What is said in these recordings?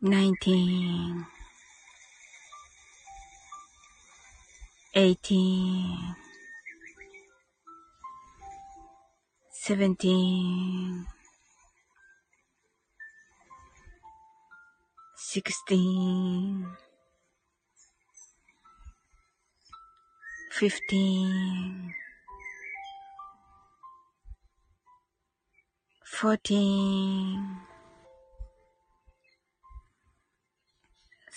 nineteen, eighteen, seventeen, sixteen, fifteen, fourteen,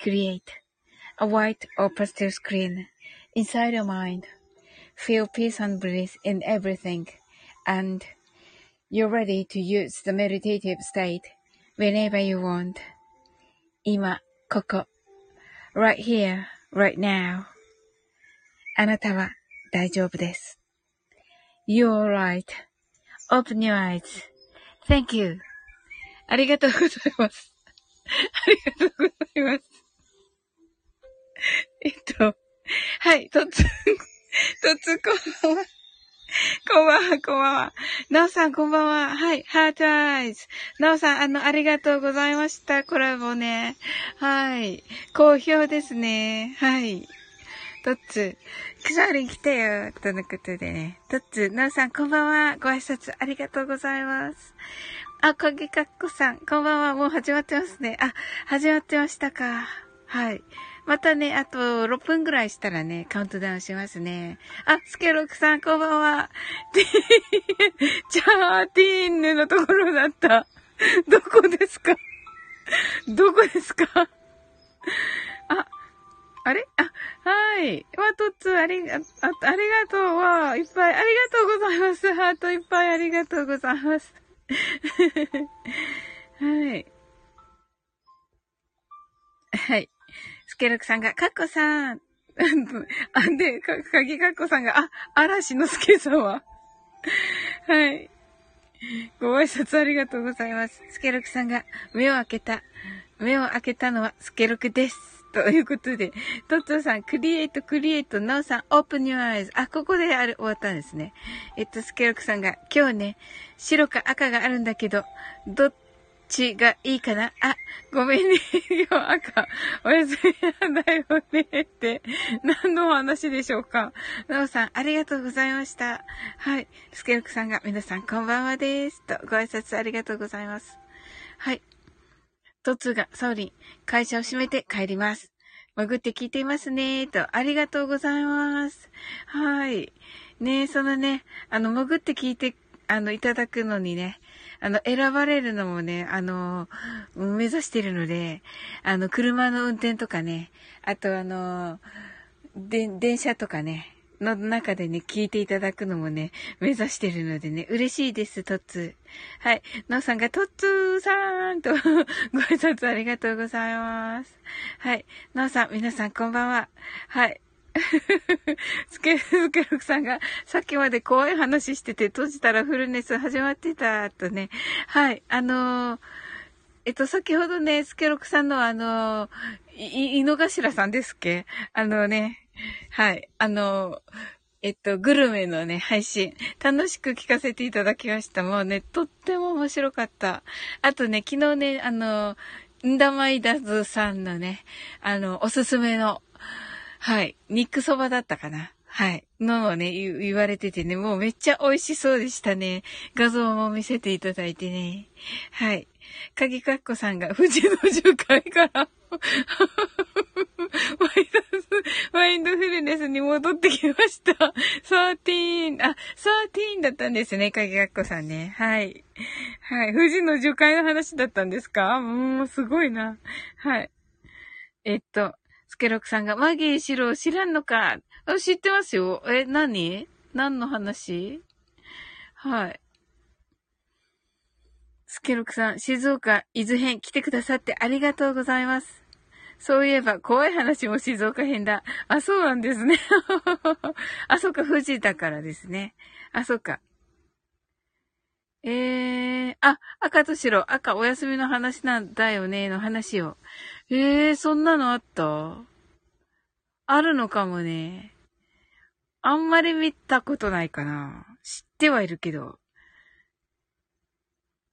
Create a white or pastel screen inside your mind. Feel peace and bliss in everything, and you're ready to use the meditative state whenever you want. Ima koko. Right here, right now. anata wa daibōzu. you're right.Open your eyes.Thank you. ありがとうございます。ありがとうございます。えっと、はい、とつ、とつ、こんばんは。こんばんは、こんばんは。なおさん、こんばんは。はい、ハートアイズ。なおさん、あの、ありがとうございました。コラボね。はい。好評ですね。はい。とっつ、くさり来てよ。とのことでね。とっつ、なおさん、こんばんは。ご挨拶ありがとうございます。あ、かげかっこさん、こんばんは。もう始まってますね。あ、始まってましたか。はい。またね、あと6分ぐらいしたらね、カウントダウンしますね。あ、スケロクさん、こんばんは。チャーティーンヌのところだった。どこですか？どこですか？あ、あれ？あ、はい。わ、とっつ、ありが、あ、ありがとうわ。いっぱい、ありがとうございます。ハートいっぱいありがとうございます。はい。はい。ケルクさんが、カッコさん。あ、で、か、かぎかっこさんが、あ、嵐の助さんは。はい。ご挨拶ありがとうございます。スケルクさんが、目を開けた。目を開けたのはスケルクです。ということで、トッツーさん、クリエイト、クリエイト、ナオさん、オープニューアイズ。あ、ここである、終わったんですね。えっと、スケロクさんが、今日ね、白か赤があるんだけど、どっちがいいかな？あ、ごめんね。今日赤、おやすみなんだよね。って、何のお話でしょうか？ナオさん、ありがとうございました。はい。スケロクさんが、皆さん、こんばんはです。と、ご挨拶ありがとうございます。はい。トツが、サオリン、会社を閉めて帰ります。潜って聞いていますね、と、ありがとうございます。はい。ねそのね、あの、潜って聞いて、あの、いただくのにね、あの、選ばれるのもね、あの、目指してるので、あの、車の運転とかね、あとあの、で、電車とかね、の中でね、聞いていただくのもね、目指してるのでね、嬉しいです、トッツー。はい。ノーさんが、トッツーさーんと ご挨拶ありがとうございます。はい。ノーさん、皆さんこんばんは。はい。スケ、スケロクさんが、さっきまで怖い話してて、閉じたらフルネス始まってた、とね。はい。あのー、えっと、先ほどね、スケロクさんのあのー、い、井の頭さんですっけ？あのね、はい。あの、えっと、グルメのね、配信、楽しく聞かせていただきました。もうね、とっても面白かった。あとね、昨日ね、あの、んだまいだずさんのね、あの、おすすめの、はい、肉そばだったかな。はい。のをね、言われててね、もうめっちゃ美味しそうでしたね。画像も見せていただいてね。はい。かぎかっこさんが富士の樹海から マイナス、マインドフルネスに戻ってきました。13、あ、13だったんですね、かぎかっこさんね。はい。はい。富士の樹海の話だったんですか？もう、すごいな。はい。えっと、ケロクさんが、マギーシロ知らんのか、知ってますよ。え、何？何の話？はい。スケロクさん、静岡、伊豆編来てくださってありがとうございます。そういえば、怖い話も静岡編だ。あ、そうなんですね。あ、そっか、富士だからですね。あ、そっか。えー、あ、赤と白、赤お休みの話なんだよね、の話を。えー、そんなのあった？あるのかもね。あんまり見たことないかな。知ってはいるけど。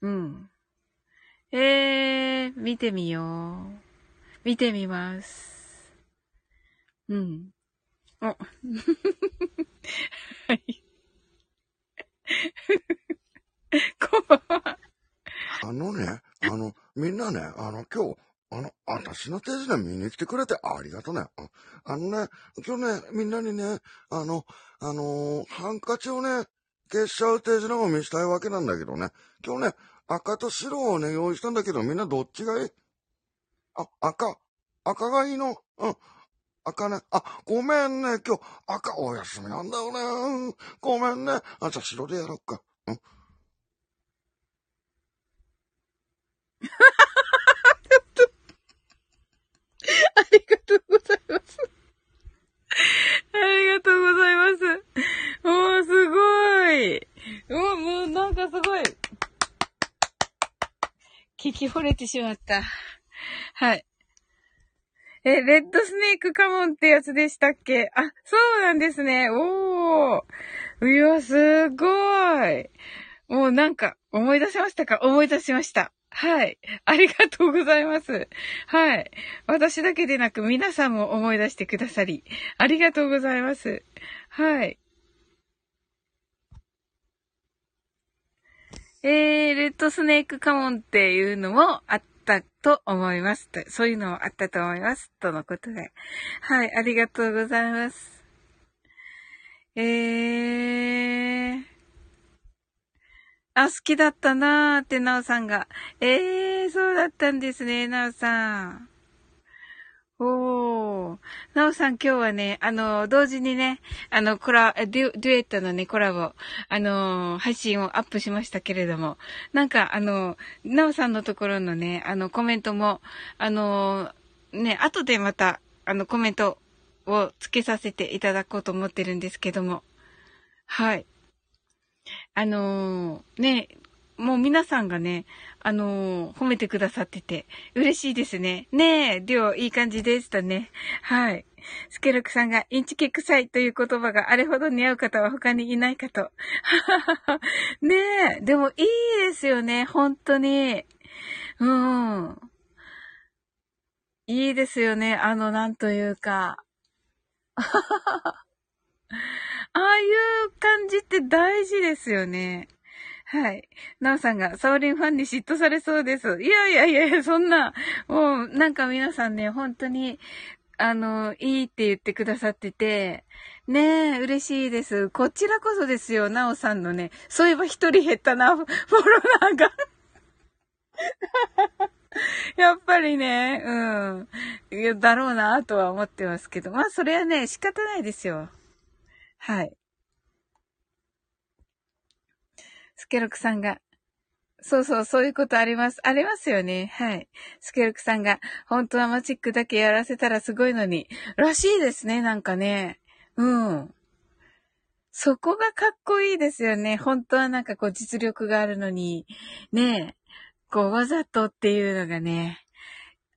うん。えー、見てみよう。見てみます。うん。お。はい。こんばんは。あのね、あの、みんなね、あの、今日、あの、私の手品見に来てくれてありがとね。あのね、今日ね、みんなにね、あの、あのー、ハンカチをね、消しちゃう手品を見したいわけなんだけどね。今日ね、赤と白をね、用意したんだけど、みんなどっちがいい？あ、赤。赤がいいの？うん。赤ね。あ、ごめんね。今日、赤お休みなんだよね。ごめんね。あ、じゃあ白でやろうか。うん。ありがとうございます。ありがとうございます。おー、すごい。おもうなんかすごい。聞き惚れてしまった。はい。え、レッドスネークカモンってやつでしたっけ？あ、そうなんですね。おー。いや、すごい。もうなんか、思い出しましたか？思い出しました。はい。ありがとうございます。はい。私だけでなく皆さんも思い出してくださり、ありがとうございます。はい。えー、レッドスネークカモンっていうのもあったと思います。そういうのもあったと思います。とのことで。はい、ありがとうございます。えー。あ、好きだったなーって、なおさんが。ええー、そうだったんですね、なおさん。おー。なおさん今日はね、あの、同時にね、あの、コラ、デュデュエットのね、コラボ、あの、配信をアップしましたけれども、なんか、あの、なおさんのところのね、あの、コメントも、あの、ね、後でまた、あの、コメントをつけさせていただこうと思ってるんですけども。はい。あのー、ね、もう皆さんがね、あのー、褒めてくださってて、嬉しいですね。ねえ、りょう、いい感じでしたね。はい。スケルクさんが、インチキ臭いという言葉があれほど似合う方は他にいないかと。ねえ、でもいいですよね、本当に。うん。いいですよね、あの、なんというか。ああいう感じって大事ですよね。はい。なおさんが、サオリンファンに嫉妬されそうです。いやいやいやいや、そんな、もう、なんか皆さんね、本当に、あの、いいって言ってくださってて、ねえ、嬉しいです。こちらこそですよ、なおさんのね。そういえば一人減ったな、フォロナーが。やっぱりね、うん。だろうな、とは思ってますけど。まあ、それはね、仕方ないですよ。はい。スケロクさんが、そうそう、そういうことあります。ありますよね。はい。スケルクさんが、本当はマジックだけやらせたらすごいのに、らしいですね、なんかね。うん。そこがかっこいいですよね。本当はなんかこう実力があるのに、ねこうわざとっていうのがね、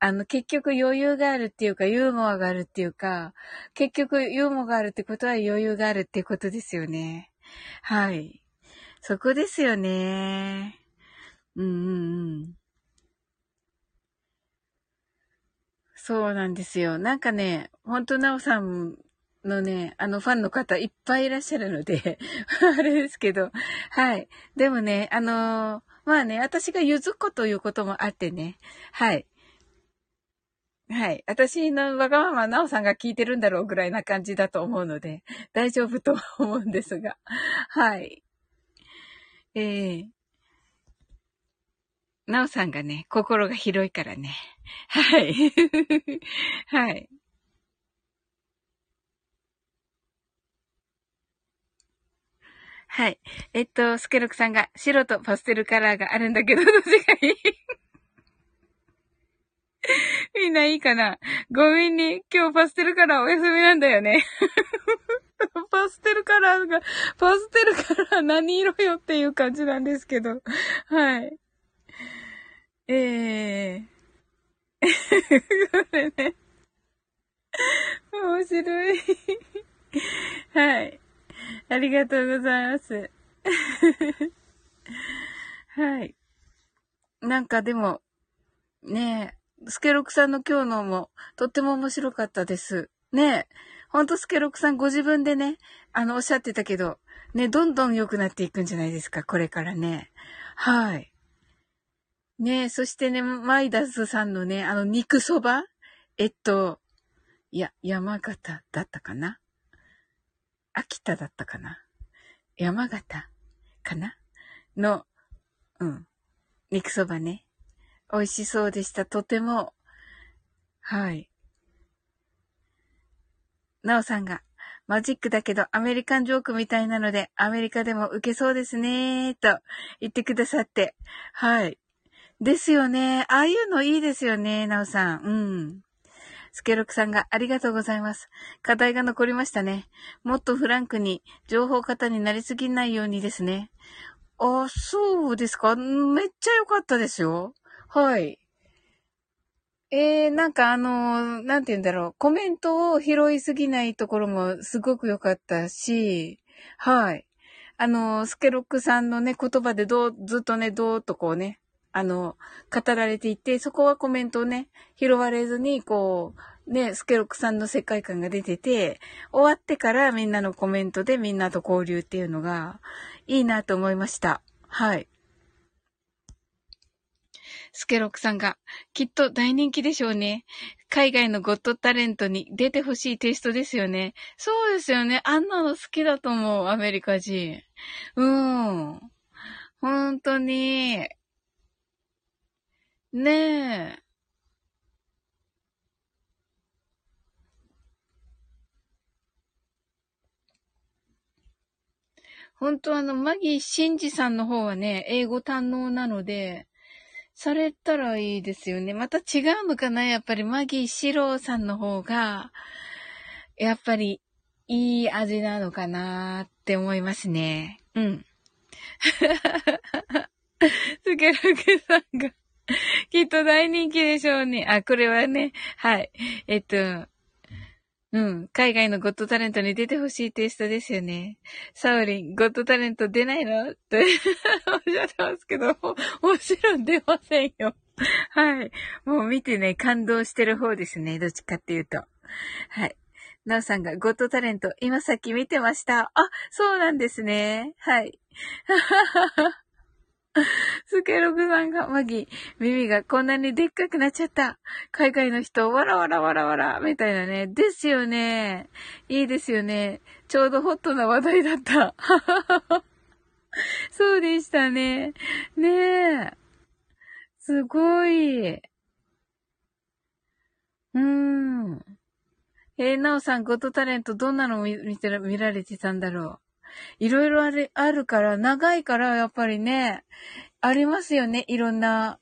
あの結局余裕があるっていうか、ユーモアがあるっていうか、結局ユーモアがあるってことは余裕があるっていうことですよね。はい。そこですよね。うんうんうん。そうなんですよ。なんかね、ほんとなおさんのね、あのファンの方いっぱいいらっしゃるので あれですけど、はい。でもね、あのー、まあね、私がゆず子ということもあってね、はい。はい。私のわがままなおさんが聞いてるんだろうぐらいな感じだと思うので、大丈夫と思うんですが、はい。ええーなおさんがね、心が広いからね。はい。はい。はい。えっと、スケロクさんが白とパステルカラーがあるんだけど、どっちがいい？みんないいかなごめんに、今日パステルカラーお休みなんだよね。パステルカラーが、パステルカラー何色よっていう感じなんですけど。はい。ええー。これね。面白い。はい。ありがとうございます。はい。なんかでも、ねえ、スケロクさんの今日のもとっても面白かったです。ねえ、ほんとスケロクさんご自分でね、あの、おっしゃってたけど、ね、どんどん良くなっていくんじゃないですか、これからね。はい。ねえ、そしてね、マイダスさんのね、あの、肉そばえっと、いや、山形だったかな？秋田だったかな？山形かな？の、うん。肉そばね。美味しそうでした。とても。はい。なおさんが、マジックだけどアメリカンジョークみたいなので、アメリカでも受けそうですねと言ってくださって。はい。ですよね。ああいうのいいですよね、なおさん。うん。スケロクさんがありがとうございます。課題が残りましたね。もっとフランクに情報型になりすぎないようにですね。あ、そうですかめっちゃ良かったですよ。はい。えー、なんかあの、なんて言うんだろう。コメントを拾いすぎないところもすごく良かったし、はい。あの、スケロックさんのね、言葉でどう、ずっとね、どうとこうね、あの、語られていて、そこはコメントをね、拾われずに、こう、ね、スケロックさんの世界観が出てて、終わってからみんなのコメントでみんなと交流っていうのが、いいなと思いました。はい。スケロクさんが、きっと大人気でしょうね。海外のゴッドタレントに出てほしいテイストですよね。そうですよね。あんなの好きだと思う、アメリカ人。うん。本当に。ねえ。本当あの、マギー・シンジさんの方はね、英語堪能なので、それったらいいですよね。また違うのかな？やっぱりマギーシローさんの方が、やっぱりいい味なのかなって思いますね。うん。スケルケさんがきっと大人気でしょうね。あ、これはね、はい。えっと、うん。海外のゴッドタレントに出てほしいテイストですよね。サウリン、ゴッドタレント出ないの？っておっしゃってますけど、もちろん出ませんよ。はい。もう見てね、感動してる方ですね。どっちかっていうと。はい。なおさんがゴッドタレント、今さっき見てました。あ、そうなんですね。はい。スケログさんが、マギ、耳がこんなにでっかくなっちゃった。海外の人、わらわらわらわら、みたいなね。ですよね。いいですよね。ちょうどホットな話題だった。そうでしたね。ねえ。すごい。うーん。えー、なおさん、ゴッドタレントどんなのを見見られてたんだろう。いろいろある、あるから、長いから、やっぱりね、ありますよね、いろんな。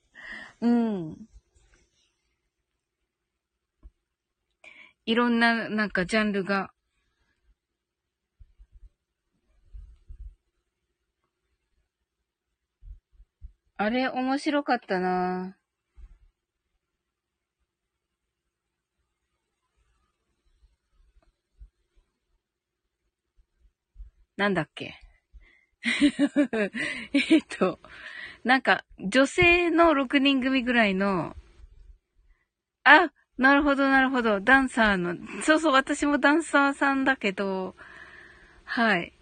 うん。いろんな、なんか、ジャンルが。あれ、面白かったななんだっけ？えっと、なんか、女性の6人組ぐらいの、あ、なるほど、なるほど。ダンサーの、そうそう、私もダンサーさんだけど、はい。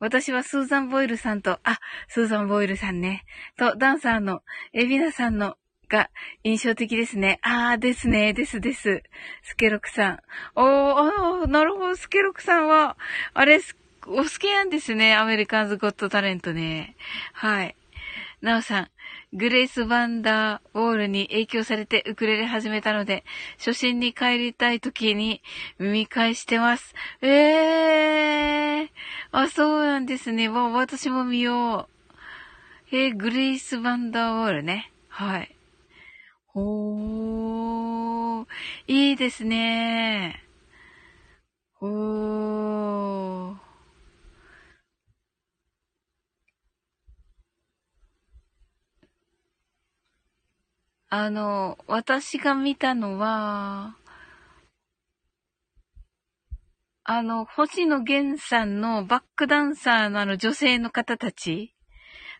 私はスーザン・ボイルさんと、あ、スーザン・ボイルさんね。と、ダンサーのエビナさんのが印象的ですね。あーですね、ですです。スケロクさん。おー、なるほど、スケロクさんは、あれ、お好きなんですね。アメリカンズ・ゴット・タレントね。はい。なおさん、グレイス・バンダー・ウォールに影響されてウクレレ始めたので、初心に帰りたい時に耳返してます。ええー。あ、そうなんですね。わ、私も見よう。えー、グレイス・バンダー・ウォールね。はい。ほー。いいですね。ほー。あの、私が見たのは、あの、星野源さんのバックダンサーのあの女性の方たち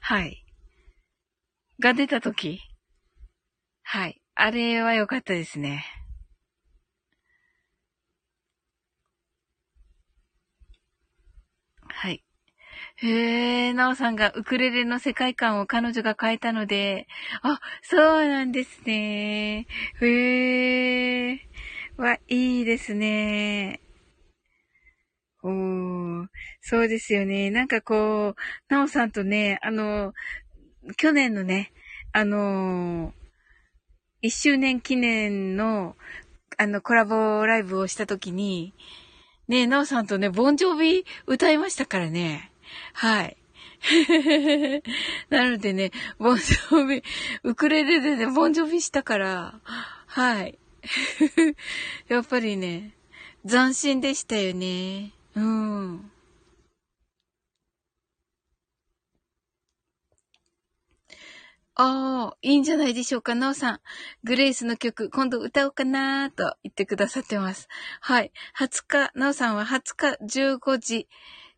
はい。が出たときはい。あれは良かったですね。はい。へえ、なおさんがウクレレの世界観を彼女が変えたので、あ、そうなんですね。へえ、わ、いいですね。おー、そうですよね。なんかこう、なおさんとね、あの、去年のね、あの、一周年記念の、あの、コラボライブをしたときに、ね、なおさんとね、ボンジョビ歌いましたからね。はい。なのでね、ボンジョビ、ウクレレでね、ボンジョビしたから、はい。やっぱりね、斬新でしたよね。うん。ああ、いいんじゃないでしょうか、なおさん。グレイスの曲、今度歌おうかなーと言ってくださってます。はい。20日、なおさんは20日15時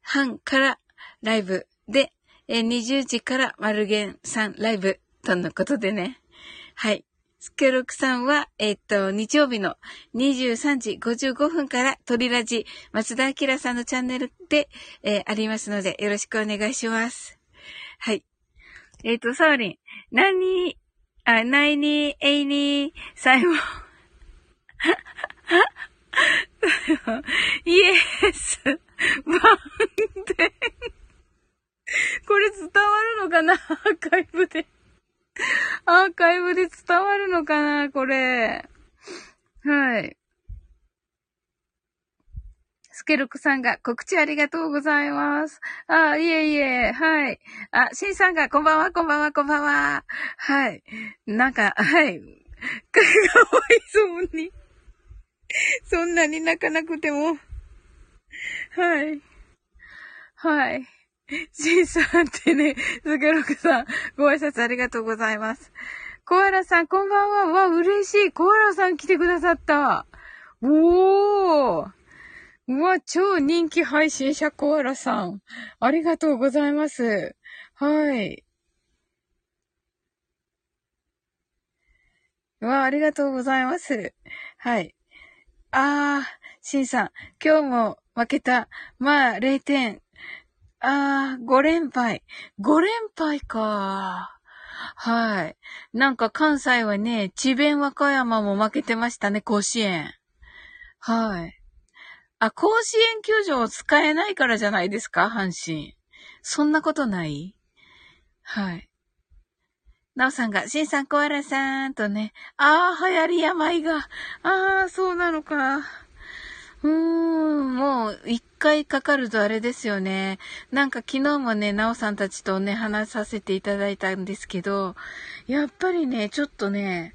半からライブで、え、20時からマルゲンさんライブとのことでね。はい。スケロクさんは、えっ、と、日曜日の23時55分からトリラジ、松田明さんのチャンネルで、えー、ありますので、よろしくお願いします。はい。えっ、と、サーリン、何、あ、ナイニー、エイニー、サイモン。イエス、バンデン。これ伝わるのかな？アーカイブで。アーカイブで伝わるのかな？これ。はい。スケルクさんが告知ありがとうございます。あ、いえいえ、はい。あ、シンさんがこんばんは、こんばんは、こんばんは。はい。なんか、はい。かわいそうに。そんなに泣かなくても。はい。はい。シンさんってね、スケルクさん、ご挨拶ありがとうございます。コアラさん、こんばんは。わ、嬉しい。コアラさん来てくださった。おー。うわ、超人気配信者コアラさん。ありがとうございます。はい。わ、ありがとうございます。はい。あー、シンさん、今日も負けた。まあ、0点。あー、5連敗。5連敗か。はい。なんか関西はね、智弁和歌山も負けてましたね、甲子園。はい。あ、甲子園球場を使えないからじゃないですか、阪神。そんなことない？はい。なおさんが、しんさん、コアラさんとね、ああ、流行り病が、ああ、そうなのか。うーん、もう、一回かかるとあれですよね。なんか昨日もね、なおさんたちとね、話させていただいたんですけど、やっぱりね、ちょっとね、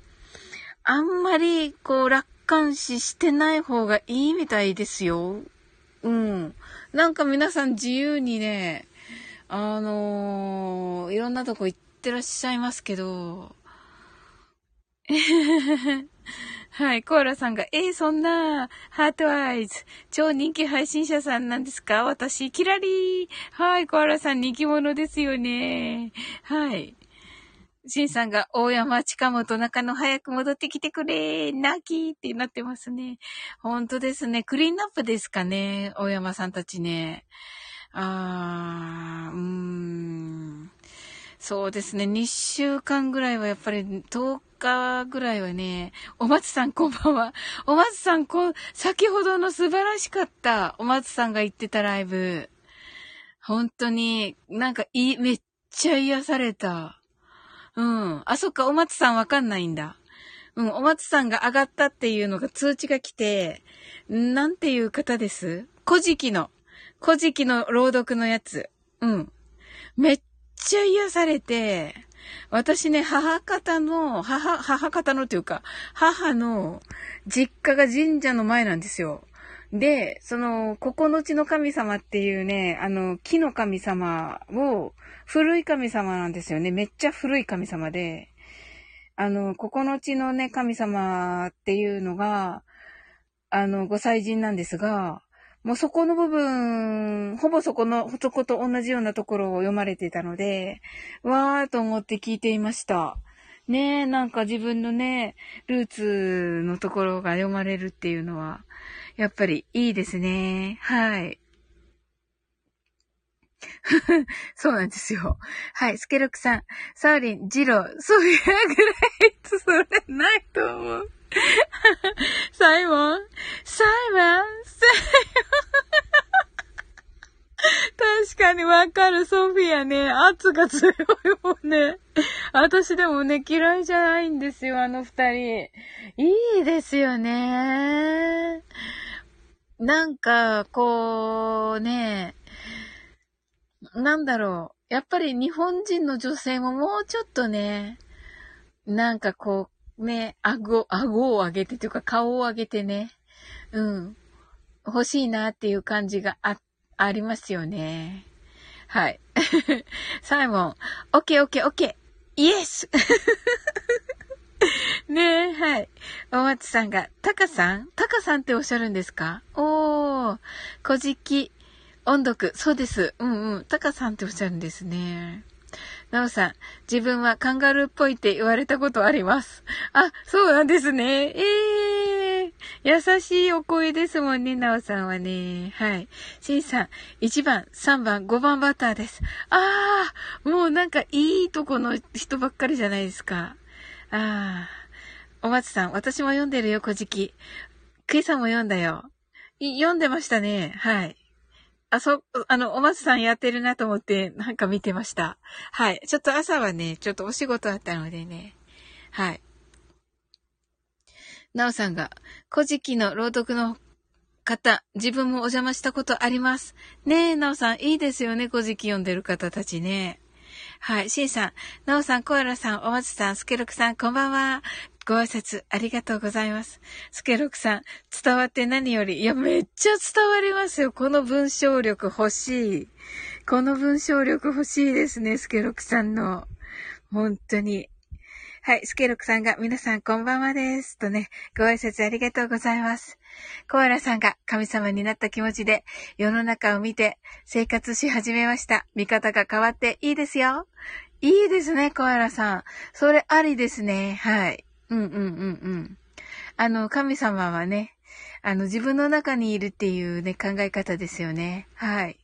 あんまり、こう、楽観視してない方がいいみたいですよ。うん。なんか皆さん自由にね、あのー、いろんなとこ行ってらっしゃいますけど、はい。コーラさんが、えー、そんな、ハートアイズ、超人気配信者さんなんですか？私、キラリー。はい。コーラさん人気者ですよね。はい。シンさんが、大山近本中野早く戻ってきてくれ泣きってなってますね。ほんとですね。クリーンアップですかね？大山さんたちね。あー、うーん。そうですね。2週間ぐらいはやっぱり10日ぐらいはね、お松さんこんばんは。お松さんこう、先ほどの素晴らしかった。お松さんが言ってたライブ。本当に、なんかいい、めっちゃ癒された。うん。あ、そっか、お松さんわかんないんだ。うん、お松さんが上がったっていうのが通知が来て、なんていう方です？古事記の、古事記の朗読のやつ。うん。めっちゃ癒されて、私ね、母方の、母、母方のというか、母の実家が神社の前なんですよ。で、その、九つの地の神様っていうね、あの、木の神様を、古い神様なんですよね。めっちゃ古い神様で、あの、九つのね、神様っていうのが、あの、ご祭神なんですが、もうそこの部分、ほぼそこの、そこと同じようなところを読まれてたので、わーと思って聞いていました。ねえ、なんか自分のね、ルーツのところが読まれるっていうのは、やっぱりいいですね。はい。そうなんですよ。はい、スケロクさん、サーリン、ジロー、ソフィアぐらい、それないと思う。サイモン、サイモン、サイモン。確かにわかる、ソフィアね。圧が強いもんね。私でもね、嫌いじゃないんですよ、あの二人。いいですよね。なんか、こう、ね、なんだろう。やっぱり日本人の女性ももうちょっとね、なんかこう、ね、顎、顎を上げてというか顔を上げてね、うん、欲しいなっていう感じがあ、ありますよね。はい。サイモン、オッケーオッケーオッケーイエス ねえ、はい。お松さんが、タカさん？タカさんっておっしゃるんですか？おー、古事記、音読、そうです。うんうん。タカさんっておっしゃるんですね。なおさん、自分はカンガルーっぽいって言われたことあります。あ、そうなんですね。ええー、優しいお声ですもんね、なおさんはね。はい。しんさん、1番、3番、5番バターです。ああ、もうなんかいいとこの人ばっかりじゃないですか。ああ。お松さん、私も読んでるよ、古事記。クイさんも読んだよ。読んでましたね。はい。あ、そ、あの、お松さんやってるなと思って、なんか見てました。はい。ちょっと朝はね、ちょっとお仕事あったのでね。はい。なおさんが、古事記の朗読の方、自分もお邪魔したことあります。ねえ、なおさん、いいですよね、古事記読んでる方たちね。はい、しんさん、なおさん、コアラさん、お松さん、スケロクさん、こんばんは。ご挨拶ありがとうございます。スケロクさん、伝わって何より、いや、めっちゃ伝わりますよ。この文章力欲しい。この文章力欲しいですね、スケロクさんの。本当に。はい、スケロクさんが、皆さんこんばんはです。とね、ご挨拶ありがとうございます。コアラさんが神様になった気持ちで、世の中を見て生活し始めました。見方が変わっていいですよ。いいですね、コアラさん。それありですね。はい。うんうんうんうん。あの、神様はね、あの、自分の中にいるっていうね、考え方ですよね。はい。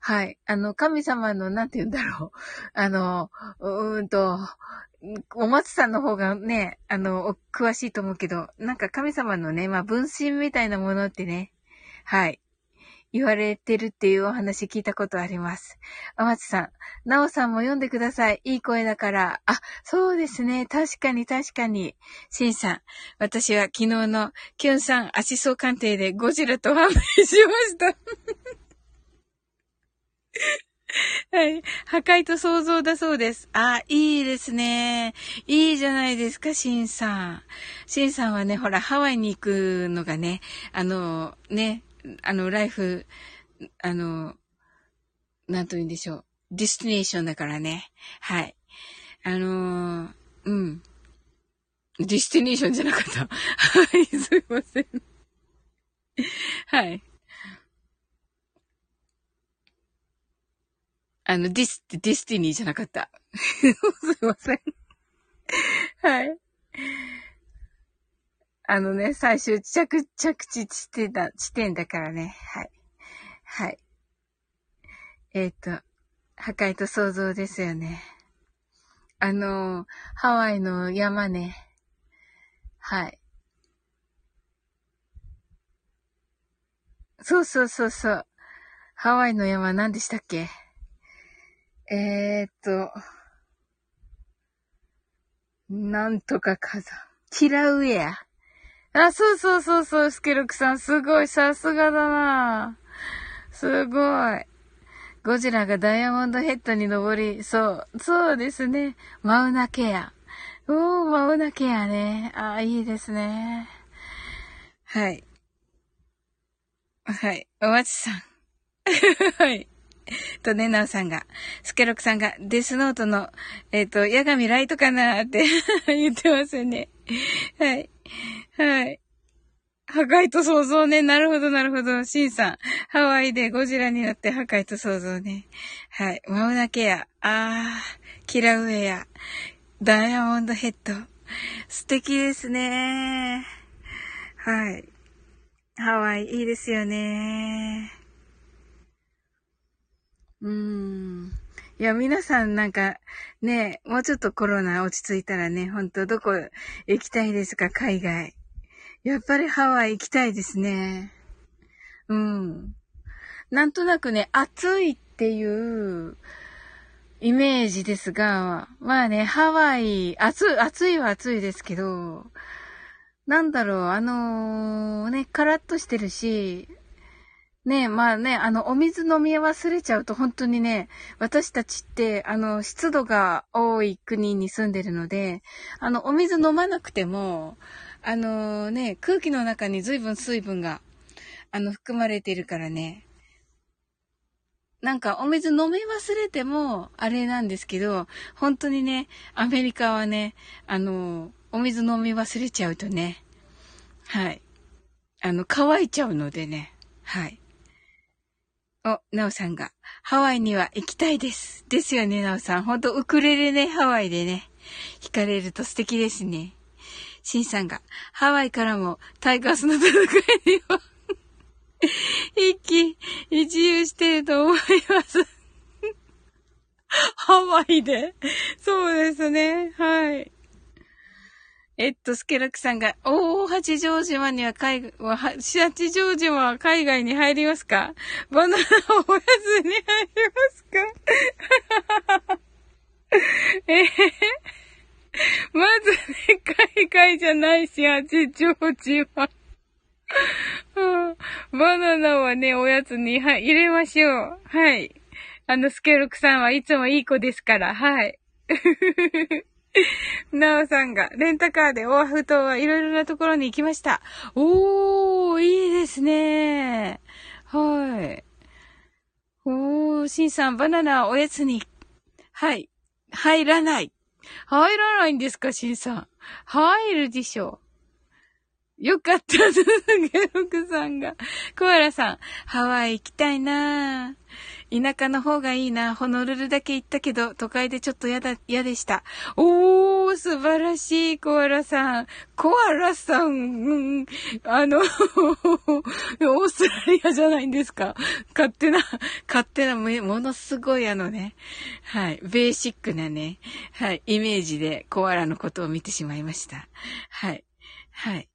はい。あの、神様の、なんて言うんだろう。あの、うーんと、お松さんの方がね、あの、詳しいと思うけど、なんか神様のね、まあ、分身みたいなものってね、はい。言われてるっていうお話聞いたことあります。お松さん、なおさんも読んでください。いい声だから。あ、そうですね。確かに確かに。しんさん、私は昨日のキュンさん足相鑑定でゴジラと判明しました。はい。破壊と想像だそうです。あ、いいですね。いいじゃないですか、シンさん。シンさんはね、ほら、ハワイに行くのがね、あの、ね、あの、 life、あの、なんと言うんでしょう。 destination だからね。はい。あのー、うん。 destination じゃなかった。はい、すいません。はい。あの、ディス、 destiny じゃなかった。すいません。はい。あのね、最終着、着地地点だ、地点だからね。はい。はい。えっ、ー、と、破壊と想像ですよね。あの、ハワイの山ね。はい。そうそうそうそう。ハワイの山何でしたっけ？えー、っと、なんとか火山。キラウェア。あ、そうそうそうそう、スケルクさん、すごい、さすがだなすごい。ゴジラがダイヤモンドヘッドに登り、そう、そうですね。マウナケア。おー、マウナケアね。あ、いいですね。はい。はい。おまちさん。はい。とね、なおさんが、スケロクさんが、デスノートの、えっ、ー、と、ヤガミライトかなって 言ってますね。はい。はい。破壊と想像ね。なるほど、なるほど。シンさん。ハワイでゴジラになって破壊と想像ね。はい。マウナケア。あー。キラウェア。ダイヤモンドヘッド。素敵ですね。はい。ハワイ、いいですよね。うーん。いや、皆さんなんか、ね、もうちょっとコロナ落ち着いたらね、ほんとどこ行きたいですか、海外。やっぱりハワイ行きたいですね。うん。なんとなくね、暑いっていうイメージですが、まあね、ハワイ、暑い、暑いは暑いですけど、なんだろう、あのー、ね、カラッとしてるし、ねえ、まあね、あの、お水飲み忘れちゃうと本当にね、私たちって、あの、湿度が多い国に住んでるので、あの、お水飲まなくても、あのね、空気の中に随分水分が、あの、含まれてるからね、なんかお水飲み忘れても、あれなんですけど、本当にね、アメリカはね、あの、お水飲み忘れちゃうとね、はい。あの、乾いちゃうのでね、はい。お、なおさんが、ハワイには行きたいです。ですよね、なおさん。ほんと、ウクレレね、ハワイでね、弾かれると素敵ですね。シンさんが、ハワイからもタイガースの戦いには一気一遊してると思いますハワイで？そうですね。はい。えっと、スケラクさんが、大八丈島には海外、八丈島は海外に入りますか？バナナをおやつに入りますか？えー、まずね、海外じゃないし、八丈島。バナナはね、おやつに、は、入れましょう。はい。あの、スケルクさんはいつもいい子ですから、はい。なおさんが、レンタカーでオアフ島はいろいろなところに行きました。おー、いいですね。はい。おー、シンさん、バナナおやつに、はい、入らない。入らないんですか、シンさん。入るでしょう。よかった、ゲロクさんが。コアラさん、ハワイ行きたいな田舎の方がいいな。ホノルルだけ行ったけど、都会でちょっと嫌だ、嫌でした。おー、素晴らしい、コアラさん。コアラさん、うん、あの、オーストラリアじゃないんですか。勝手な、勝手な、ものすごいあのね、はい、ベーシックなね、はい、イメージでコアラのことを見てしまいました。はい、はい。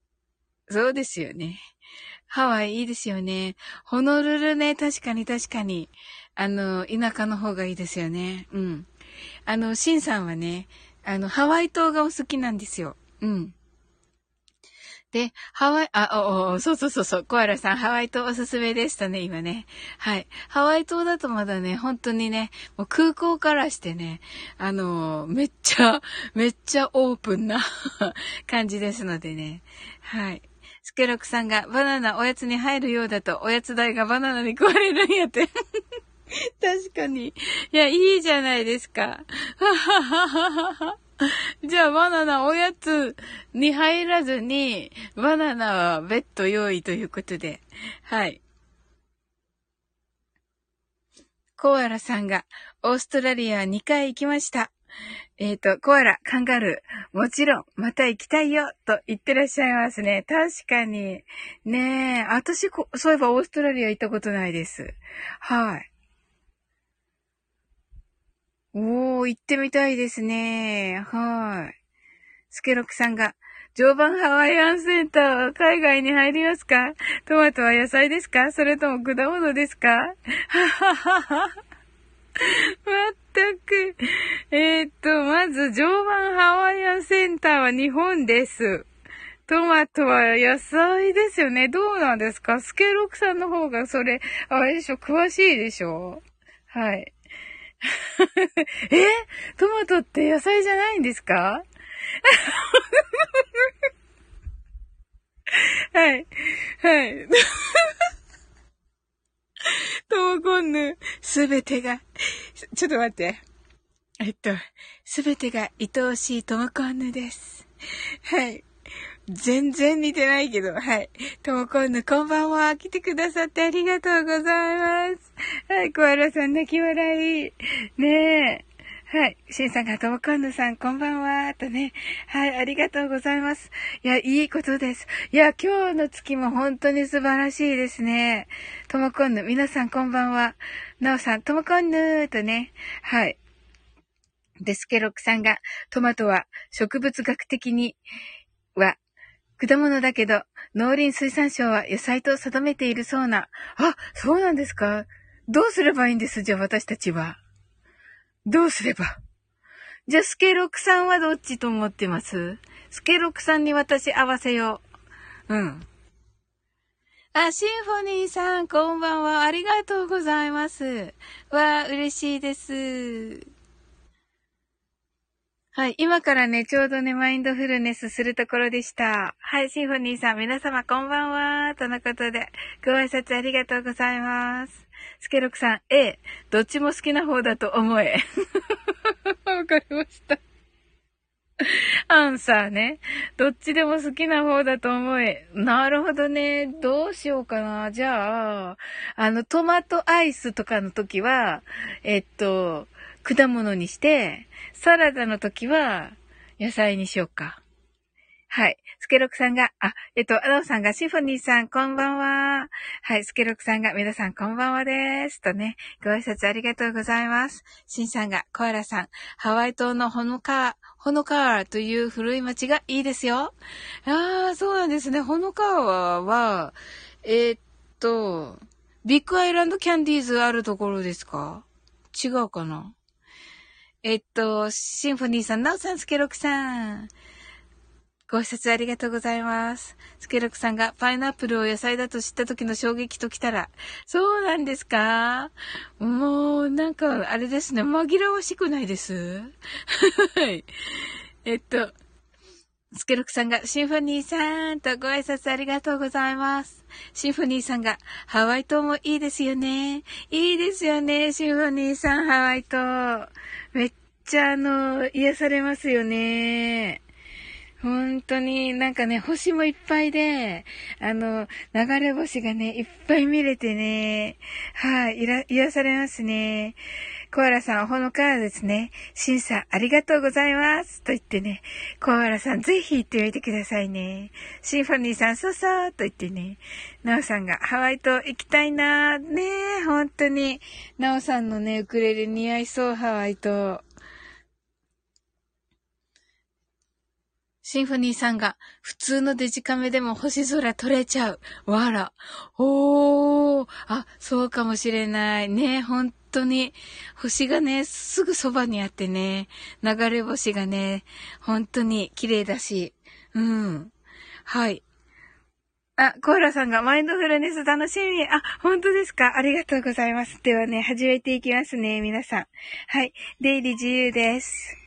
そうですよね。ハワイいいですよね。ホノルルね、確かに確かに。あの、田舎の方がいいですよね。うん。あの、シンさんはね、あの、ハワイ島がお好きなんですよ。うん。で、ハワイ、あ、お、お、そうそうそうそう、コアラさん、ハワイ島おすすめでしたね、今ね。はい。ハワイ島だとまだね、本当にね、もう空港からしてね、あの、めっちゃ、めっちゃオープンな 感じですのでね。はい。スケロクさんがバナナおやつに入るようだと、おやつ代がバナナに食われるんやって。確かに。いや、いいじゃないですか。はははははじゃあ、バナナおやつに入らずに、バナナは別途用意ということで。はい。コアラさんが、オーストラリア2回行きました。えっ、ー、と、コアラ、カンガルー、もちろん、また行きたいよ、と言ってらっしゃいますね。確かに。ねえ、私そういえばオーストラリア行ったことないです。はい。おー、行ってみたいですね。はい。スケロクさんが、常磐ハワイアンセンターは海外に入りますかトマトは野菜ですかそれとも果物ですか？はははは。まったく。えー、っと、まず、常磐ハワイアンセンターは日本です。トマトは野菜ですよね。どうなんですか？スケロクさんの方がそれ、あれでしょ？詳しいでしょ？はい。えトマトって野菜じゃないんですか？はい。はい。トモコンヌ、すべてが、ちょっと待って。えっと、すべてが愛おしいトモコンヌです。はい。全然似てないけど、はい。ともこんぬ、こんばんは。来てくださってありがとうございます。はい、コアラさん泣き笑い。ねえ。はい。シンさんが、ともこんぬさん、こんばんは。とね。はい、ありがとうございます。いや、いいことです。いや、今日の月も本当に素晴らしいですね。ともこんぬ、皆さんこんばんは。なおさん、ともこんぬとね。はい。デスケロックさんが、トマトは植物学的には果物だけど、農林水産省は野菜と定めているそうな。あ、そうなんですか？どうすればいいんです？じゃあ私たちは。どうすれば？じゃあ、スケロクさんはどっちと思ってます？スケロクさんに私合わせよう。うん。あ、シンフォニーさん、こんばんは。ありがとうございます。わあ嬉しいです。はい。今からね、ちょうどね、マインドフルネスするところでした。はい。シンフォニーさん、皆様こんばんは。とのことで、ご挨拶ありがとうございます。スケロクさん、A、どっちも好きな方だと思え。わかりました。アンサーね。どっちでも好きな方だと思え。なるほどね。どうしようかな。じゃあ、あの、トマトアイスとかの時は、えっと、果物にして、サラダの時は野菜にしようか。はい。スケロクさんが、あ、えっと、アナウさんが、シフォニーさん、こんばんは。はい。スケロクさんが、皆さん、こんばんはです。とね、ご挨拶ありがとうございます。シンさんが、コアラさん、ハワイ島のホノカー、ホノカーという古い町がいいですよ。ああ、そうなんですね。ホノカーは、えー、っと、ビッグアイランドキャンディーズあるところですか？違うかな？えっと、シンフォニーさん、ナオさん、スケロクさん。ご挨拶ありがとうございます。スケロクさんがパイナップルを野菜だと知った時の衝撃ときたら、そうなんですか？もう、なんか、あれですね、紛らわしくないですはい。えっと、スケロクさんが、シンフォニーさんとご挨拶ありがとうございます。シンフォニーさんが、ハワイ島もいいですよね。いいですよね、シンフォニーさん、ハワイ島。めっちゃあの、癒されますよね。本当になんかね、星もいっぱいで、あの、流れ星がね、いっぱい見れてね、はい、い癒されますね。コアラさん、おほのからですね、審査ありがとうございます。と言ってね、コアラさんぜひ行ってみてくださいね。シンフォニーさん、そうそうと言ってね、ナオさんがハワイ島行きたいなねえ本当に。ナオさんのね、ウクレレ似合いそう、ハワイ島。シンフォニーさんが、普通のデジカメでも星空撮れちゃう。わら。おー。あ、そうかもしれない。ね、本当に。星がね、すぐそばにあってね、流れ星がね、本当に綺麗だし。うん。はい。あ、コーラさんがマインドフルネス楽しみ。あ、本当ですか？ありがとうございます。ではね、始めていきますね、皆さん。はい。出入り自由です。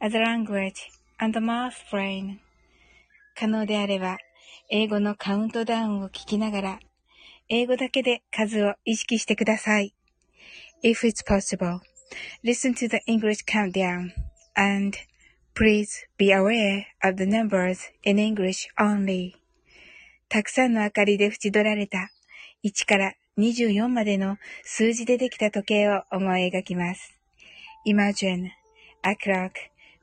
as a language and the math brain 可能であれば、英語のカウントダウンを聞きながら、英語だけで数を意識してください。If it's possible, listen to the English countdown and please be aware of the numbers in English only. たくさんの明かりで縁取られた1から24までの数字でできた時計を思い描きます。Imagine a clock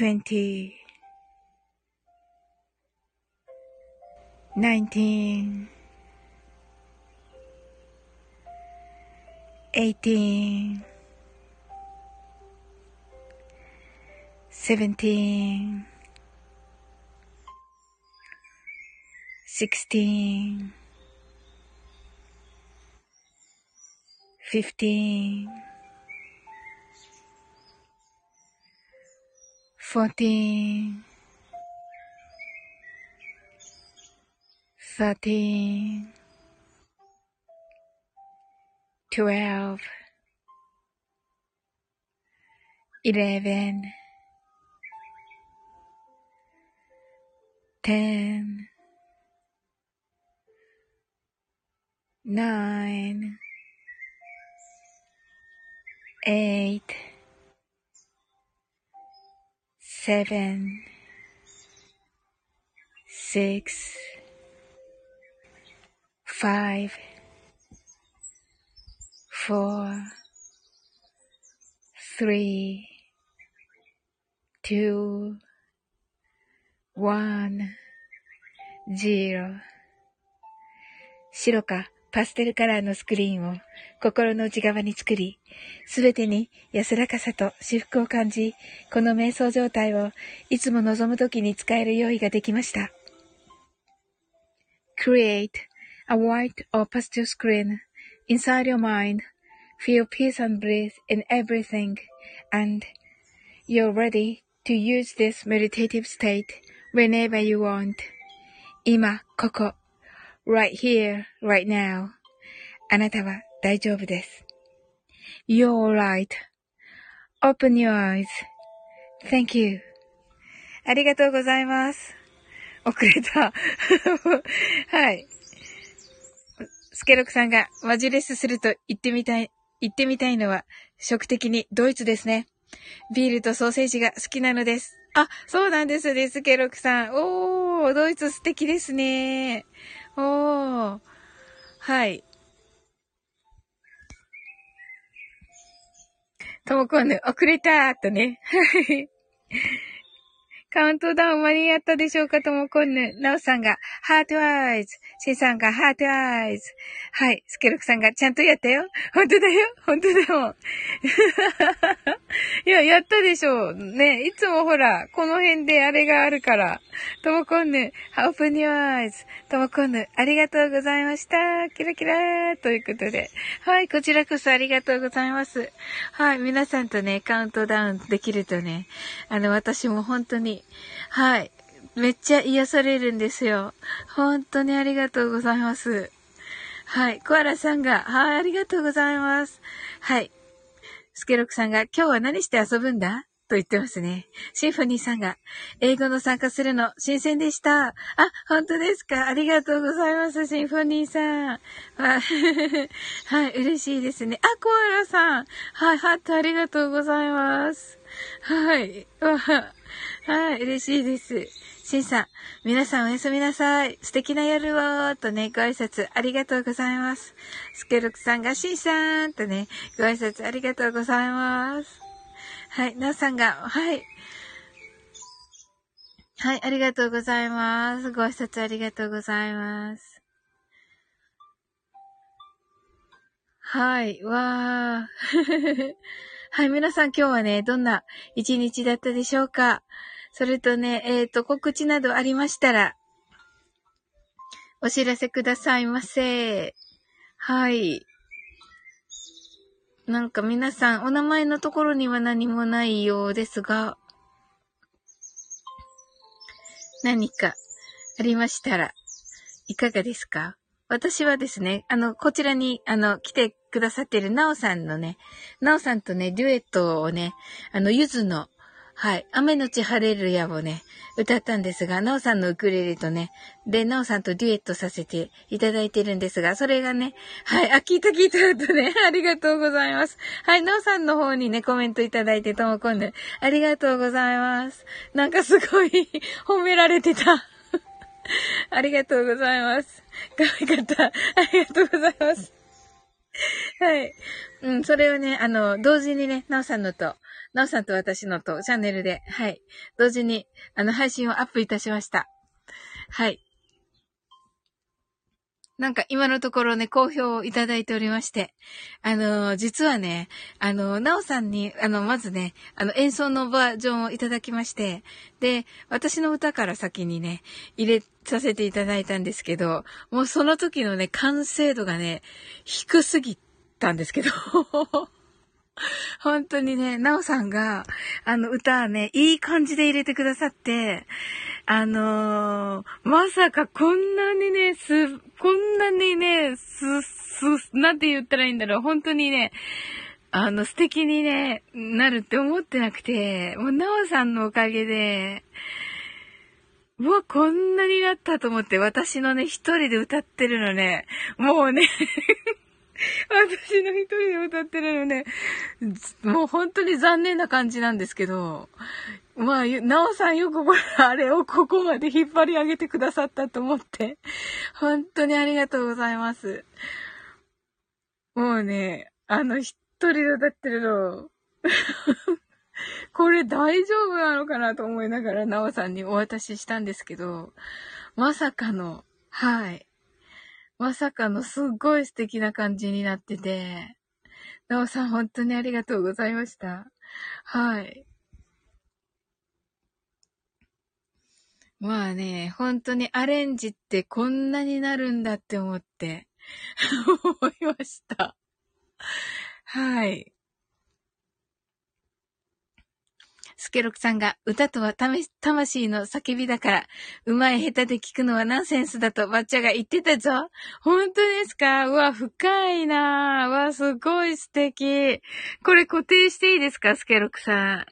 Twenty, nineteen, eighteen, seventeen, sixteen, fifteen. 19 18 17 16 15 fourteen, thirteen, twelve, eleven, ten, nine, eight, seven, six, five, four, three, two, one, zero. 白かパステルカラーのスクリーンを心の内側に作り、すべてに安らかさと至福を感じ、この瞑想状態をいつも望む時に使える用意ができました。Create a white or pastel screen inside your mind. Feel peace and bliss in everything and you're ready to use this meditative state whenever you want. 今、ここ。Right here, right now. あなたは大丈夫です。You're right.Open your eyes.Thank you. ありがとうございます。遅れた。はい。スケロクさんがマジレスすると言ってみたい、言ってみたいのは、食的にドイツですね。ビールとソーセージが好きなのです。あ、そうなんですね、スケロクさん。おー、ドイツ素敵ですね。おー。はい。ともこんぬ、遅れたーとね。はい。カウントダウン間に合ったでしょうかともこんぬ。なおさんが、ハートアイズ。シンさんが、ハートアイズ。はい。スケロクさんが、ちゃんとやったよ。本当だよ。本当だよ。いや、やったでしょう。ね。いつもほら、この辺であれがあるから。ともこんぬ、オープニューアイズ。ともこんぬ、ありがとうございました。キラキラーということで。はい。こちらこそありがとうございます。はい。皆さんとね、カウントダウンできるとね、あの、私も本当に、はい。めっちゃ癒されるんですよ。本当にありがとうございます。はい。コアラさんが、はい、ありがとうございます。はい。スケロクさんが、今日は何して遊ぶんだ？と言ってますね。シンフォニーさんが、英語の参加するの新鮮でした。あ、本当ですか？ありがとうございます、シンフォニーさん。はい、嬉しいですね。あ、コアラさん。はい、ハートありがとうございます。はい。はい、嬉しいです。シンさん、皆さんおやすみなさい。素敵な夜をとね、ご挨拶ありがとうございます。スケルクさんがシンさんとね、ご挨拶ありがとうございます。はい、なおさんが、はい。はい、ありがとうございます。ご挨拶ありがとうございます。はい、わー。はい、皆さん今日はね、どんな一日だったでしょうか？それとね、えっ、ー、と、告知などありましたら、お知らせくださいませ。はい。なんか皆さん、お名前のところには何もないようですが、何かありましたら、いかがですか？私はですね、あの、こちらに、あの、来てくださってるなおさんのね、なおさんとね、デュエットをね、あの、ゆずの、はい、雨のち晴れるやをね、歌ったんですが、なおさんのウクレレとね、で、なおさんとデュエットさせていただいてるんですが、それがね、はい、あ、聞いた聞いたとね、ありがとうございます。はい、なおさんの方にね、コメントいただいてともこんで、ありがとうございます。なんかすごい 褒められてた。ありがとうございます。可愛かった。ありがとうございます。はい。うん、それをね、あの、同時にね、なおさんのと、なおさんと私のと、チャンネルで、はい。同時に、あの、配信をアップいたしました。はい。なんか今のところね、好評をいただいておりまして、あの、実はね、あの、なおさんに、あの、まずね、あの、演奏のバージョンをいただきまして、で、私の歌から先にね、入れさせていただいたんですけど、もうその時のね、完成度がね、低すぎたんですけど、本当にね、なおさんが、あの歌はね、いい感じで入れてくださって、あのー、まさかこんなにね、す、こんなにね、す、す、なんて言ったらいいんだろう。本当にね、あの、素敵にね、なるって思ってなくて、もう、なおさんのおかげで、うわ、こんなになったと思って、私のね、一人で歌ってるのね、もうね 私の一人で歌ってるのね、もう本当に残念な感じなんですけど、まあ、なおさんよくこれ、あれをここまで引っ張り上げてくださったと思って、本当にありがとうございます。もうね、あの一人で歌ってるの、これ大丈夫なのかなと思いながら、なおさんにお渡ししたんですけど、まさかの、はい。まさかのすっごい素敵な感じになってて、なおさん本当にありがとうございました。はい。まあね、本当にアレンジってこんなになるんだって思って 思いました。はい。スケロクさんが、歌とは魂の叫びだから、うまい下手で聞くのはナンセンスだとバッチャが言ってたぞ。本当ですか？うわ、深いなうわ、すごい素敵。これ固定していいですか？スケロクさん。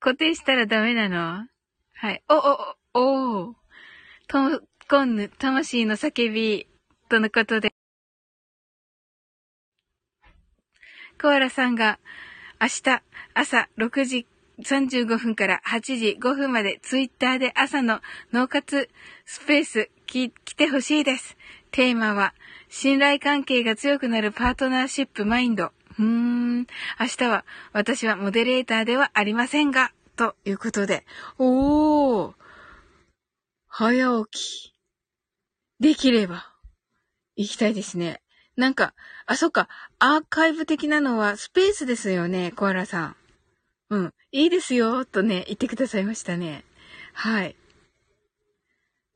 固定したらダメなの？はい。お、お、お、おと、コンヌ、魂の叫び、とのことで。コアラさんが、明日朝6時35分から8時5分までツイッターで朝の脳活スペース来てほしいです。テーマは信頼関係が強くなるパートナーシップマインド。うーん。明日は私はモデレーターではありませんが、ということで。おー。早起き。できれば、行きたいですね。なんか、あ、そっか、アーカイブ的なのはスペースですよね、コアラさん。うん、いいですよ、とね、言ってくださいましたね。はい。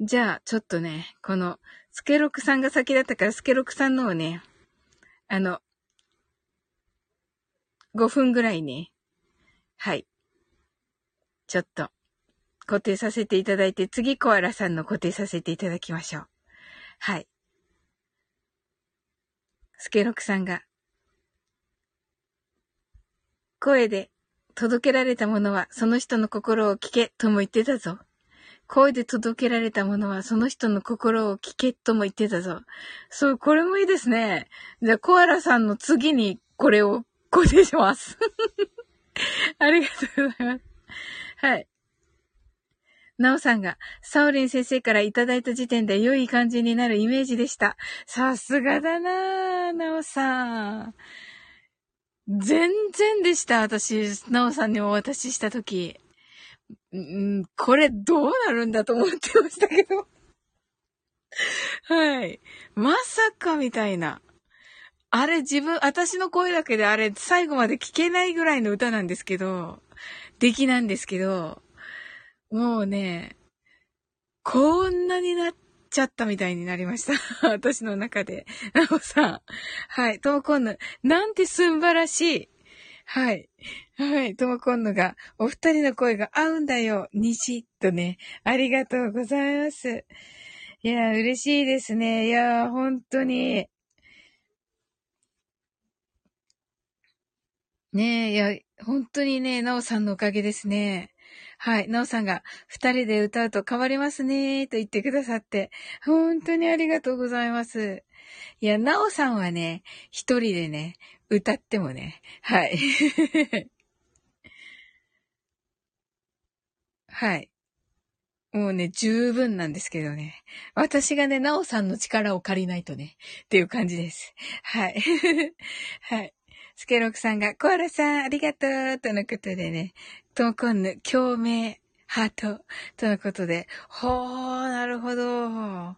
じゃあ、ちょっとね、この、スケロクさんが先だったから、スケロクさんのをね、あの、5分ぐらいね、はい。ちょっと、固定させていただいて、次コアラさんの固定させていただきましょう。はい。スケロクさんが、声で届けられたものはその人の心を聞けとも言ってたぞ。声で届けられたものはその人の心を聞けとも言ってたぞ。そう、これもいいですね。じゃあ、コアラさんの次にこれを固定します。ありがとうございます。はい。なおさんが、サオリン先生からいただいた時点で良い感じになるイメージでした。さすがだなぁ、なおさん。全然でした、私、なおさんにお渡ししたとき。んこれどうなるんだと思ってましたけど。はい。まさかみたいな。あれ自分、私の声だけであれ最後まで聞けないぐらいの歌なんですけど、出来なんですけど、もうね、こんなになっちゃったみたいになりました。私の中で。なおさん。はい。ともこんぬ。なんてすんばらしい。はい。はい。ともこんぬが、お二人の声が合うんだよ。西とね。ありがとうございます。いや、嬉しいですね。いや、本当に。ねえ、いや、本当にね、なおさんのおかげですね。はい。なおさんが、二人で歌うと変わりますねーと言ってくださって、本当にありがとうございます。いや、なおさんはね、一人でね、歌ってもね、はい。はい。もうね、十分なんですけどね。私がね、なおさんの力を借りないとね、っていう感じです。はい。はい。スケロクさんが、コアラさん、ありがとうとのことでね、トモコンヌ、共鳴、ハート、とのことで、ほー、なるほど。う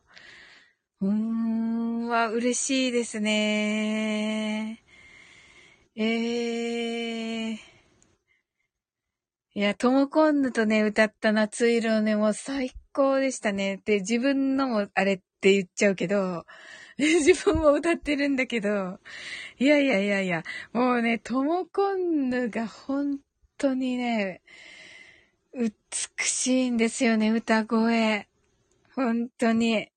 ーん、は、嬉しいですね。えー。いや、トモコンヌとね、歌った夏色ね、もう最高でしたね。で、自分のもあれって言っちゃうけど、自分も歌ってるんだけど、いやいやいやいや、もうね、ともこんぬが本当にね、美しいんですよね、歌声。本当に。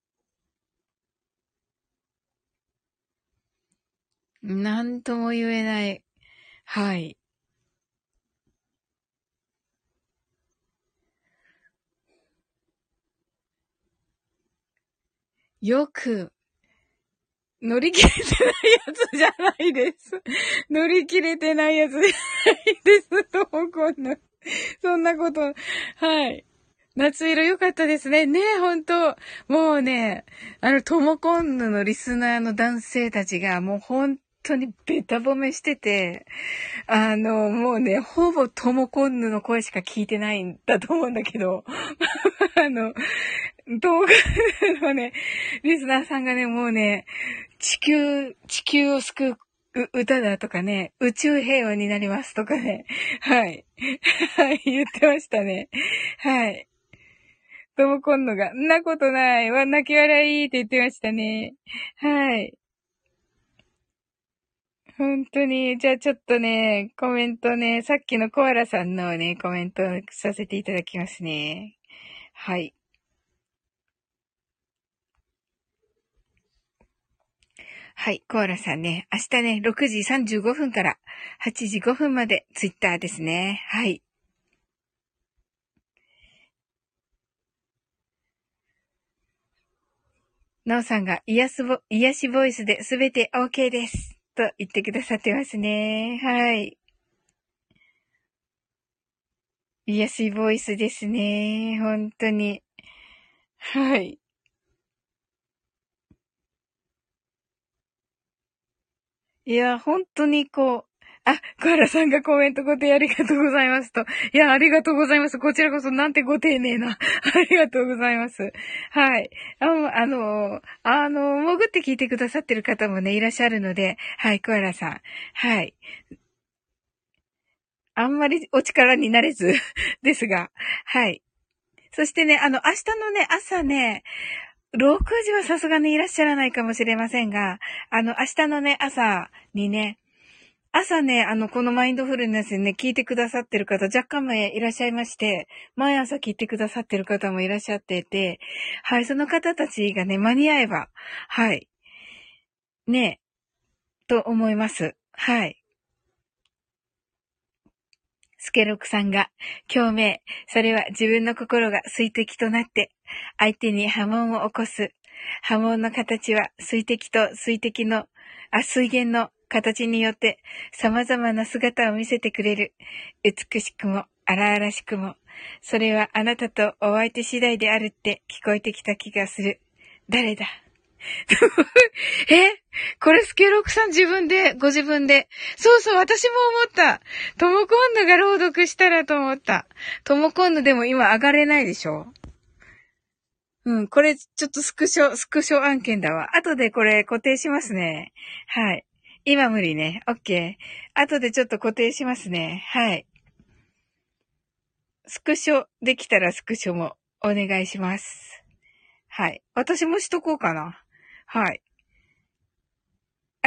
なんとも言えない。はい。よく乗り切れてないやつじゃないです。乗り切れてないやつじゃないです。ともこんな。そんなこと。はい。夏色良かったですね。ねえ、ほんと。もうね、あの、ともこんぬのリスナーの男性たちが、もう本当にベタ褒めしてて、あの、もうね、ほぼともこんぬの声しか聞いてないんだと思うんだけど、あの、動画のね、リスナーさんがね、もうね、地球、地球を救う歌だとかね、宇宙平和になりますとかね、はい。はい、言ってましたね。はい。ともこんのが、んなことない。わ、泣き笑いって言ってましたね。はい。本当に、じゃあちょっとね、コメントね、さっきのコアラさんのね、コメントさせていただきますね。はい。はい、コアラさんね、明日ね、6時35分から8時5分までツイッターですね。はい。なおさんが癒すぼ、癒しボイスで全て OK です。と言ってくださってますね。はい。癒しボイスですね。本当に。はい。いや、本当にこう、あ、コアラさんがコメントご丁寧ありがとうございますと。いや、ありがとうございます。こちらこそなんてご丁寧な。ありがとうございます。はい。ああの、あの、潜って聞いてくださってる方もね、いらっしゃるので、はい、コアラさん。はい。あんまりお力になれず ですが、はい。そしてね、あの、明日のね、朝ね、6時はさすがにいらっしゃらないかもしれませんが、あの、明日のね、朝にね、朝ね、あの、このマインドフルネスね、聞いてくださってる方、若干前いらっしゃいまして、毎朝聞いてくださってる方もいらっしゃってて、はい、その方たちがね、間に合えば、はい、ね、と思います。はい。スケロクさんが、共鳴。それは自分の心が水滴となって、相手に波紋を起こす。波紋の形は水滴と水滴の、あ、水源の形によって様々な姿を見せてくれる。美しくも荒々しくも。それはあなたとお相手次第であるって聞こえてきた気がする。誰だ？えこれスケロクさん自分で、ご自分で。そうそう、私も思った。トモコンヌが朗読したらと思った。トモコンヌでも今上がれないでしょうん、これちょっとスクショ、スクショ案件だわ。後でこれ固定しますね。はい。今無理ね。オッケー。後でちょっと固定しますね。はい。スクショできたらスクショもお願いします。はい。私もしとこうかな。はい。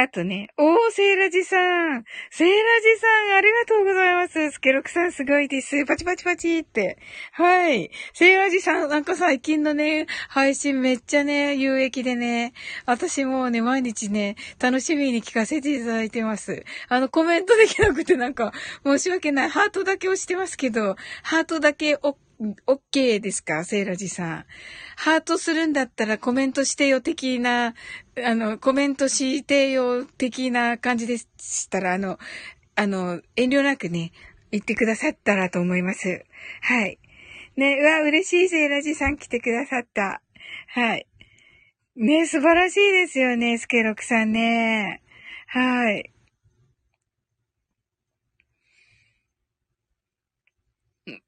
あとね、おー、セーラジさん。セーラジさん、ありがとうございます。スケロクさんすごいです。パチパチパチって。はい。セーラジさん、なんか最近のね、配信めっちゃね、有益でね、私もうね、毎日ね、楽しみに聞かせていただいてます。あの、コメントできなくてなんか、申し訳ない。ハートだけ押してますけど、ハートだけ押オッケーですかセイラジさん。ハートするんだったらコメントしてよ的な、あの、コメントしてよ的な感じでしたら、あの、あの、遠慮なくね、言ってくださったらと思います。はい。ね、うわ、嬉しいセイラジさん来てくださった。はい。ね、素晴らしいですよね、スケロクさんね。はい。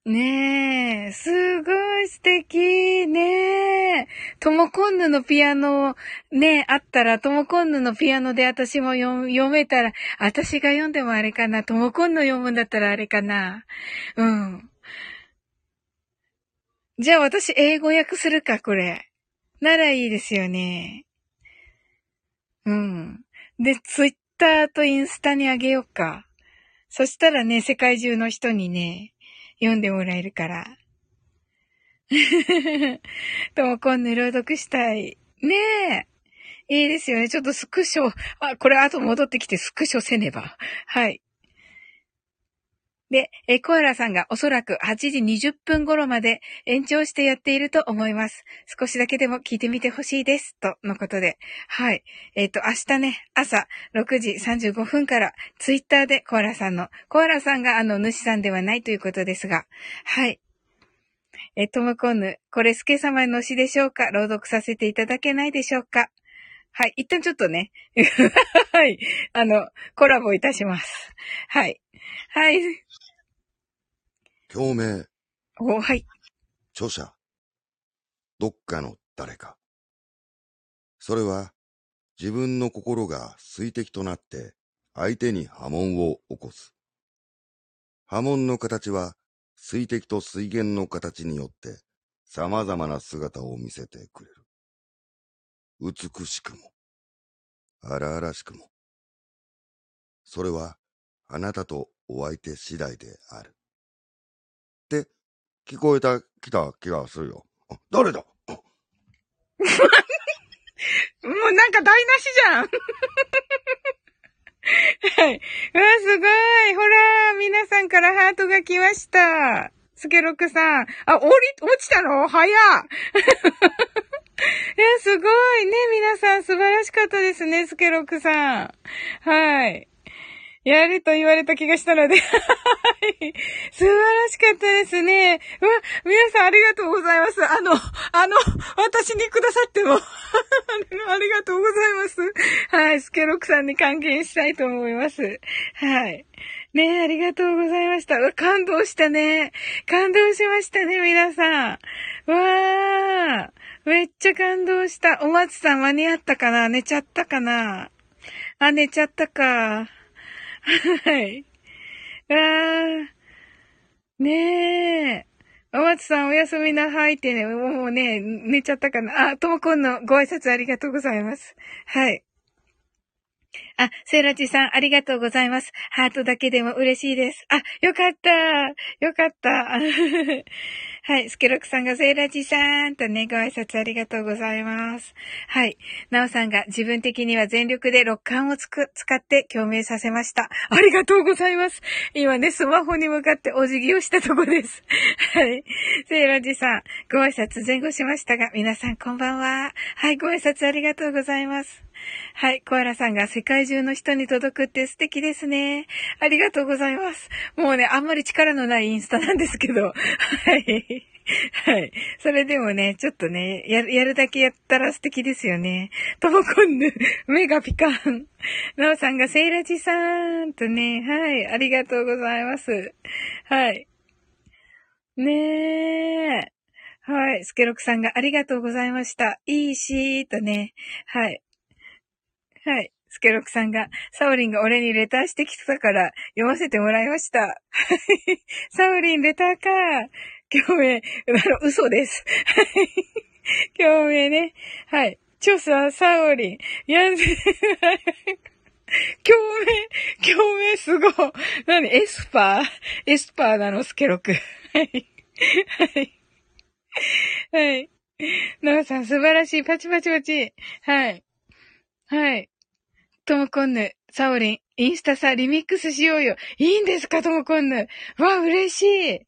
ねえ、すごい素敵ねえ。トモコンヌのピアノ、ねあったら、トモコンヌのピアノで私も読めたら、私が読んでもあれかな。トモコンヌ読むんだったらあれかな。うん。じゃあ私英語訳するか、これ。ならいいですよね。うん。で、ツイッターとインスタにあげようか。そしたらね、世界中の人にね、読んでもらえるから。ともこんぬ朗読したい。ねえ。いいですよね。ちょっとスクショ、あ、これ後戻ってきてスクショせねば。はい。で、えコアラさんがおそらく8時20分頃まで延長してやっていると思います。少しだけでも聞いてみてほしいです。とのことで。はい。えっ、ー、と、明日ね、朝6時35分からツイッターでコアラさんの、コアラさんがあの主さんではないということですが、はい。え、トムコンヌ、これスケ様の詩でしょうか？朗読させていただけないでしょうか？はい。一旦ちょっとね。はい。あの、コラボいたします。はい。はい。共鳴。お、はい。著者。どっかの誰か。それは自分の心が水滴となって相手に波紋を起こす。波紋の形は水滴と水源の形によって様々な姿を見せてくれる。美しくも、荒々しくも。それはあなたとお相手次第である。聞こえた、きた気がするよ。誰だ？もうなんか台無しじゃん はい。うわ、すごい。ほら、皆さんからハートが来ました。スケロクさん。あ、降り、落ちたの？早 いや、すごいね。皆さん素晴らしかったですね、スケロクさん。はい。やれと言われた気がしたので 素晴らしかったですね。うわ、皆さんありがとうございます。あの、あの、私にくださっても ありがとうございます。はい、スケロクさんに還元したいと思います。はい。ねえ、ありがとうございました。うわ感動したね。感動しましたね、皆さん。わー。めっちゃ感動した。お松さん間に合ったかな？寝ちゃったかな？あ、寝ちゃったか。はい。あー。ねえ。お松さんおやすみなさいってね、もうね、寝ちゃったかな。あ、ともこんのご挨拶ありがとうございます。はい。あ、セイラチさん、ありがとうございます。ハートだけでも嬉しいです。あ、よかった。よかった。はい。スケロクさんがセイラジさんとね、ご挨拶ありがとうございます。はい。ナオさんが自分的には全力で六感をつく、使って共鳴させました。ありがとうございます。今ね、スマホに向かってお辞儀をしたとこです。はい。セイラジさん、ご挨拶前後しましたが、皆さんこんばんは。はい、ご挨拶ありがとうございます。はい。コアラさんが世界中の人に届くって素敵ですね。ありがとうございます。もうね、あんまり力のないインスタなんですけど。はい。はい。それでもね、ちょっとね、やる、やるだけやったら素敵ですよね。ともこんぬ、目がピカン。なおさんがセイラジさんとね、はい。ありがとうございます。はい。ねえ。はい。スケロクさんがありがとうございました。いいしーとね。はい。はい。スケロクさんが、サオリンが俺にレターしてきてたから読ませてもらいました。はい。サオリンレターか。共鳴。嘘です。はい。共鳴ね。はい。調査、サオリン。やんぜ、共鳴、共鳴すごい。何？エスパー？エスパーなの、スケロク。はい。はい。はい。ノアさん素晴らしい。パチパチパチ。はい。はい。ともこんぬ、サオリン、インスタさ、リミックスしようよ。いいんですか、ともこんぬ。わ、嬉しい。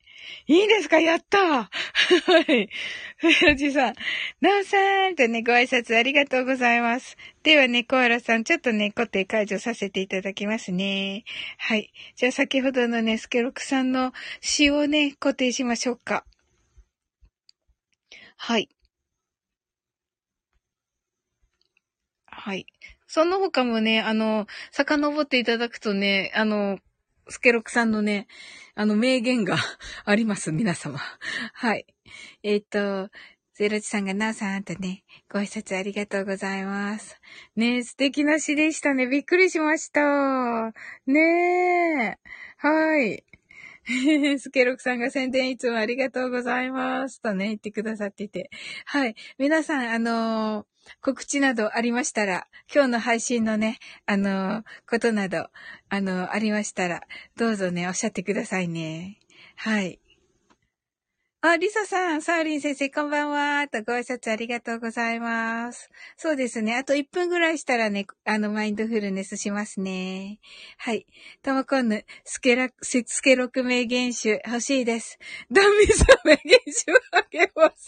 いいんですかやったはい。ふよじさん。なおさんとね、ご挨拶ありがとうございます。ではね、コアラさん、ちょっとね、固定解除させていただきますね。はい。じゃあ先ほどのね、スケロクさんの詩をね、固定しましょうか。はい。はい。その他もね、あの、遡っていただくとね、あの、スケロクさんのね、あの、名言が あります、皆様。はい。えっ、ー、と、ゼロチさんがなおさんとね、ご挨拶ありがとうございます。ね素敵な詩でしたね。びっくりしました。ねえ。はい。スケロクさんが宣伝いつもありがとうございます。とね、言ってくださってて。はい。皆さん、あのー、告知などありましたら、今日の配信のね、あの、ことなど、あの、ありましたら、どうぞね、おっしゃってくださいね。はい。あ、リサさん、サーリン先生、こんばんは。とご挨拶ありがとうございます。そうですね。あと1分ぐらいしたらね、あの、マインドフルネスしますね。はい。ともこんぬ、スケラ、スケロク名言集欲しいです。ダミさん名言集あげます。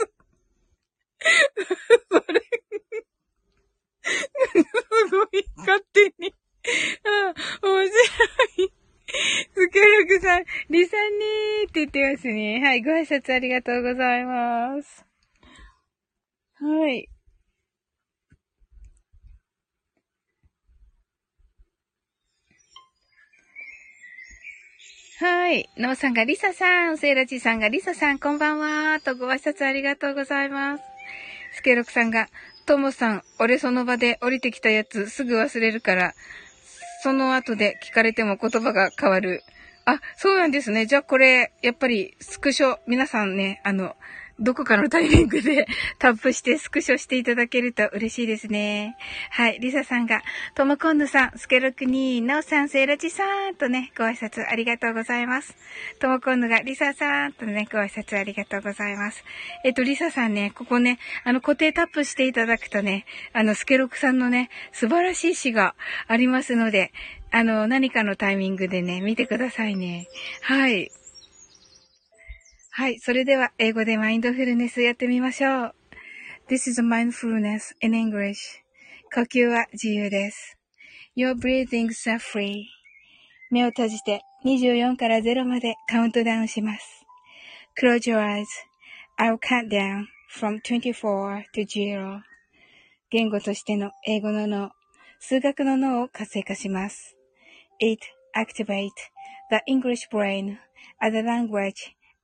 それすごい、勝手に。あ、面白い。スケロクさん、リサンにーって言ってますね。はい、ご挨拶ありがとうございます。はい。はい。ノーさんがリサさん、セイラジさんがリサさん、こんばんは。とご挨拶ありがとうございます。ケロクさんが、ともさん、俺その場で降りてきたやつすぐ忘れるから、その後で聞かれても言葉が変わる。あ、そうなんですね。じゃあこれ、やっぱりスクショ、皆さんね、あの、どこかのタイミングで タップしてスクショしていただけると嬉しいですね。はい。リサさんが、トモコンヌさん、スケロクニー、ナオさん、セイラチさんとね、ご挨拶ありがとうございます。トモコンヌが、リサさんとね、ご挨拶ありがとうございます。えっと、リサさんね、ここね、あの、固定タップしていただくとね、あの、スケロクさんのね、素晴らしい詩がありますので、あの、何かのタイミングでね、見てくださいね。はい。はい。それでは、英語でマインドフルネスやってみましょう。This is mindfulness in English. 呼吸は自由です。Your breathings are free. 目を閉じて24から0までカウントダウンします。Close your eyes. I'll count down from 24 to 0. 言語としての英語の脳、数学の脳を活性化します。It activates the English brain as a language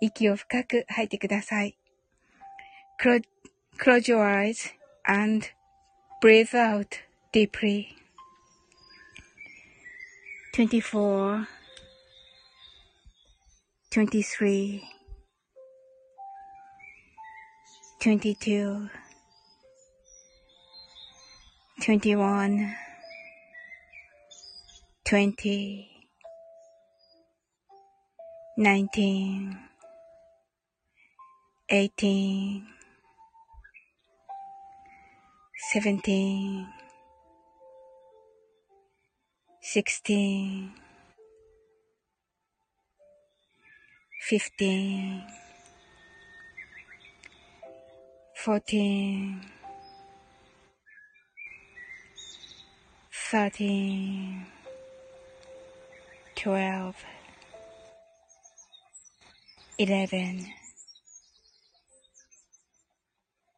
息を深く吐いてください。Close, close your eyes and breathe out deeply. 24 23 22 21 20 19 18 seventeen, sixteen, fifteen, fourteen, thirteen, twelve, eleven,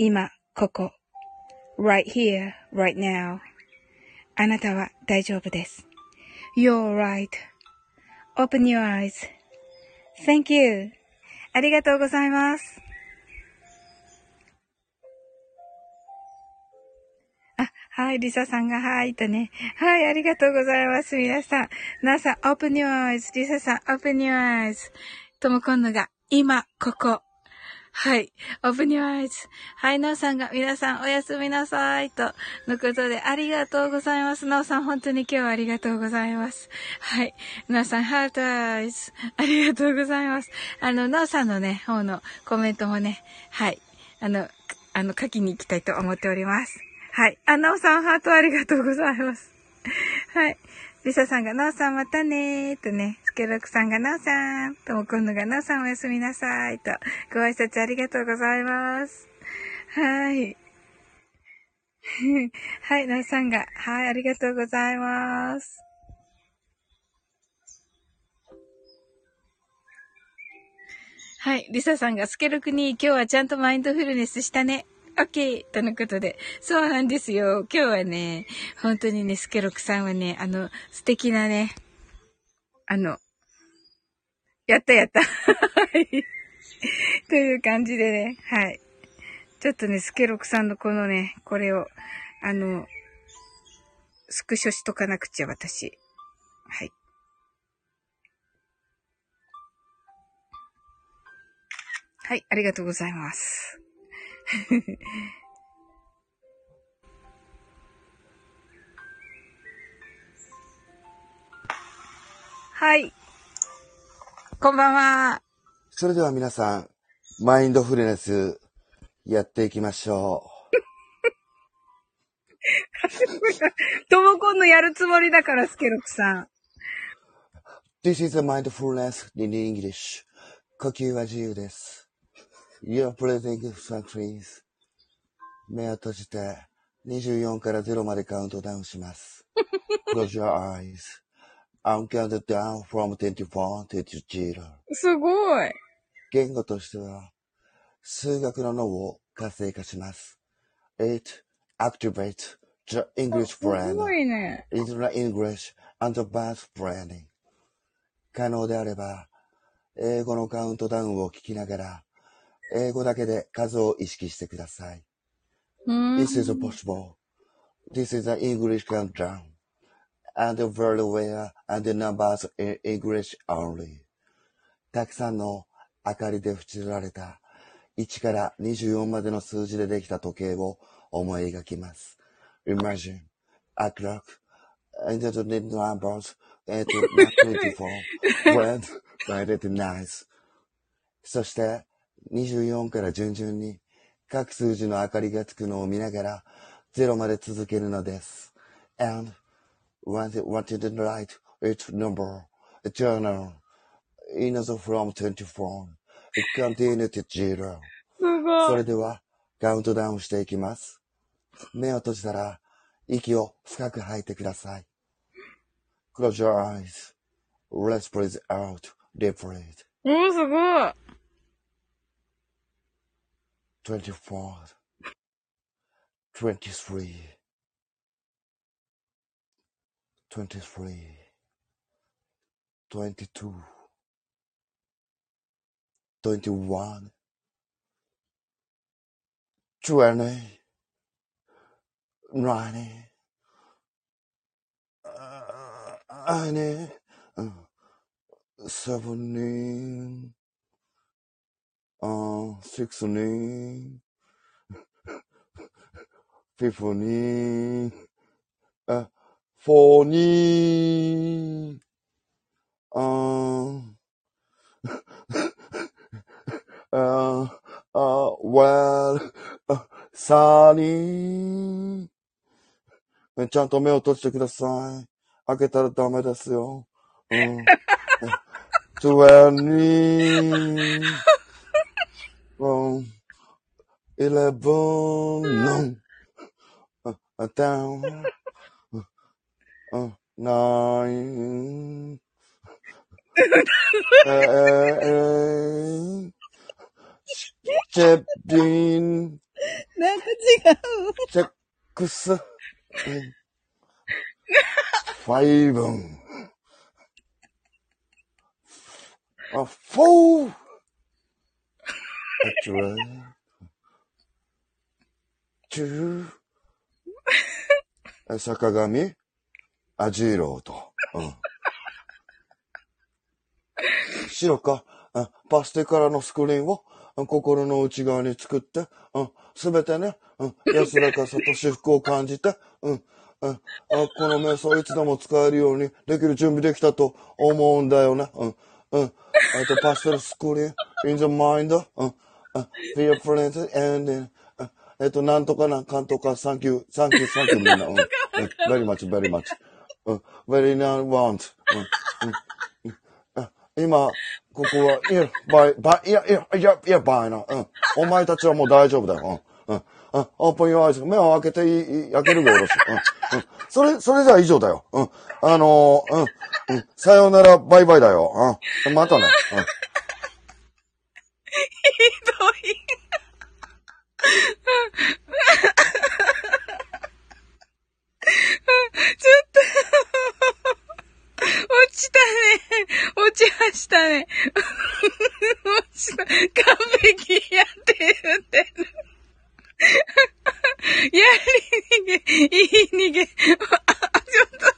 今、ここ。right here, right now. あなたは大丈夫です。You're right.Open your eyes.Thank you. ありがとうございます。あ、はい、リサさんが、はい、とね。はい、ありがとうございます。皆さん。なさん、open your eyes. リサさん、open your eyes. とも今度が、今、ここ。はい。open your eyes. はい、なおさんが皆さんおやすみなさい。と、のことでありがとうございます。なおさん本当に今日はありがとうございます。はい。なおさん、ハートアイズ。ありがとうございます。あの、なおさんのね、方のコメントもね、はい。あの、あの、書きに行きたいと思っております。はい。あ、なおさん、ハートありがとうございます。はい。リサさんが、なおさんまたねーとね、スケロクさんが、なおさん、ともこんのが、なおさんおやすみなさいと、ご挨拶ありがとうございます。はい。はい、なおさんが、はい、ありがとうございます。はい。リサさんが、スケロクに今日はちゃんとマインドフルネスしたね。オッケーとのことで。そうなんですよ。今日はね、本当にね、スケロクさんはね、あの、素敵なね、あの、やったやった。という感じでね、はい。ちょっとね、スケロクさんのこのね、これを、あの、スクショしとかなくちゃ、私。はい。はい、ありがとうございます。はい。こんばんは。それでは皆さん、マインドフルネスやっていきましょう。トモコンのやるつもりだから、スケロクさん。This is a mindfulness in English. 呼吸は自由です。You're breathing please. 目を閉じて、24から0までカウントダウンします。Close your eyes. I'm counted down from 24 to 0. すごい。言語としては、数学の脳を活性化します。It activates the English brain. すごいね。i n t the English and the math branding. 可能であれば、英語のカウントダウンを聞きながら、英語だけで数を意識してください。This is possible. This is an English countdown. And very well and the numbers in English only. たくさんの明かりで縁取られた1から24までの数字でできた時計を思い描きます。Imagine a clock and the numbers and 24 when lighted nice. そして24から順々に各数字の明かりがつくのを見ながら0まで続けるのです。And when it wanted to write its number, a journal, in the from 24, it continued to zero. それではカウントダウンしていきます。目を閉じたら息を深く吐いてください。Close your eyes. Let's breathe out deeply. おー、すごい。24, 23, 23, 22, 21, 20, 90, uh, 90, uh, 17, uh, sixteen, fifteen, uh, fourteen, um, uh, uh, well, uh, 30ちゃんと目を閉じてください。開けたらダメですよ。うん。20 um, eleven, no, uh, down, uh, nine, eight, seventeen, なんか違う。six, five, uh, a drag to 坂上？アジーローと。うん。白か、パステルカラーのスクリーンを心の内側に作って、すべてね、うん、安らかさと至福を感じて、うん、うん、あこの瞑想いつでも使えるようにできる準備できたと思うんだよね。うん、うん。えっと、 pastel screen、in the mind, うん。Be a friend and then えっと、なんとかな、かんとか、 thank you、thank you、thank you みんな。うん。very much, very much. うん。very not want. うん。今、ここは、いや、バイ、バイ、いや、いや、いや、いや、バイな。うん。お前たちはもう大丈夫だよ。うん。うん。あ、オープンヨアイズ。目を開けていい、開けるがよろしい。うん。うん。それ、それじゃ以上だよ。うん。あのー、うん。うん。さよなら、バイバイだよ。うん。またね。うん。ひどい。ちょっと落ちたね。落ちましたね。落ちた。完璧やって言って。やり逃げ、いい逃げ。ちょっと。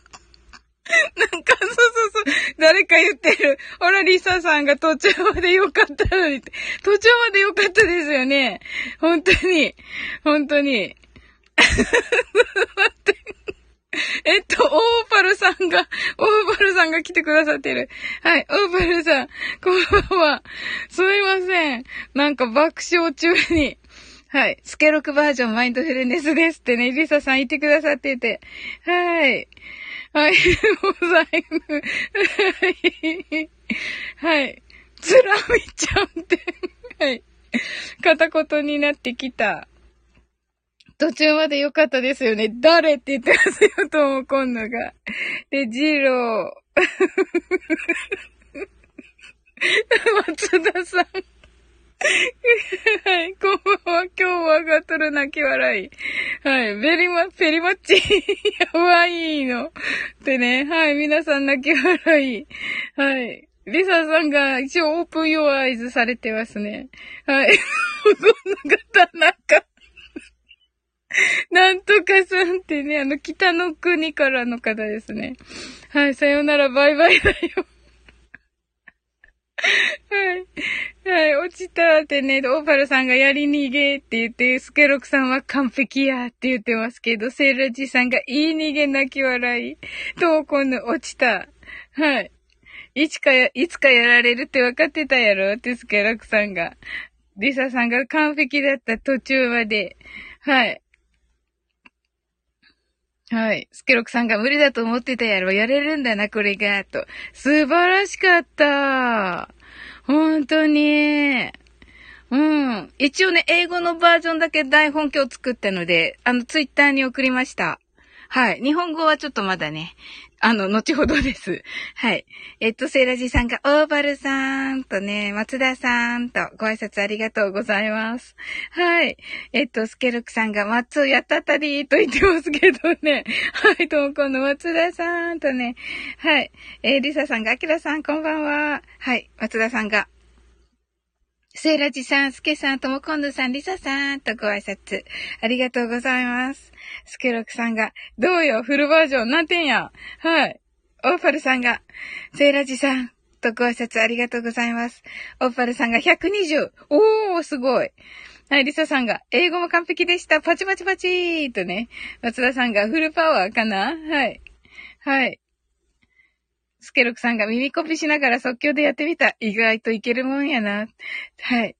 なんか、そうそうそう。誰か言ってる。ほら、リサさんが途中まで良かったのにって途中まで良かったですよね。本当に。本当に。待って。えっと、オーパルさんが、オーパルさんが来てくださってる。はい、オーパルさん、こんばんは。すいません。なんか爆笑中に。はい。スケロクバージョンマインドフルネスですってね、リサさん言ってくださってて。はい。はい、ございます。はい。つらみちゃんって、はい。片言になってきた。途中まで良かったですよね。誰って言ってますよ、とも今度が。で、ジロー。松田さん。はい、こんばんは。今日はガトル泣き笑い。はい、ベリマ、ペリマッチ、やばいの。ってね、はい、皆さん泣き笑い。はい。リサさんが一応オープンヨアアイズされてますね。はい。この方、なんかなんとかさんってね、あの、北の国からの方ですね。はい、さよなら、バイバイだよ。はい。はい、落ちたってね、オーパルさんがやり逃げって言って、スケロクさんは完璧やって言ってますけど、セーラジさんがいい逃げ泣き笑い。と、今度落ちた。はい。いつかや、いつかやられるって分かってたやろ？ってスケロクさんが。リサさんが完璧だった途中まで。はい。はい。スケロクさんが無理だと思ってたやろ。やれるんだな、これが。と。素晴らしかった。本当に。うん。一応ね、英語のバージョンだけ台本今日作ったので、あの、ツイッターに送りました。はい。日本語はちょっとまだね、あの、後ほどです。はい。えっと、セイラジさんが、オーバルさんとね、松田さんとご挨拶ありがとうございます。はい。えっと、スケルクさんが、松やったたりと言ってますけどね。はい。ともこの松田さんとね。はい。えー、リサさんが、アキラさんこんばんは。はい。松田さんが、セイラジさん、スケさん、ともこんぬさん、リサさんとご挨拶。ありがとうございます。スケロクさんが、どうよ、フルバージョン、何点や？はい。オーパルさんが、セイラジさん、とご挨拶ありがとうございます。オーパルさんが120。おー、すごい。はい、リサさんが、英語も完璧でした。パチパチパチーとね。松田さんが、フルパワーかな？はい。はい。スケロクさんが耳コピしながら即興でやってみた。意外といけるもんやな。はい。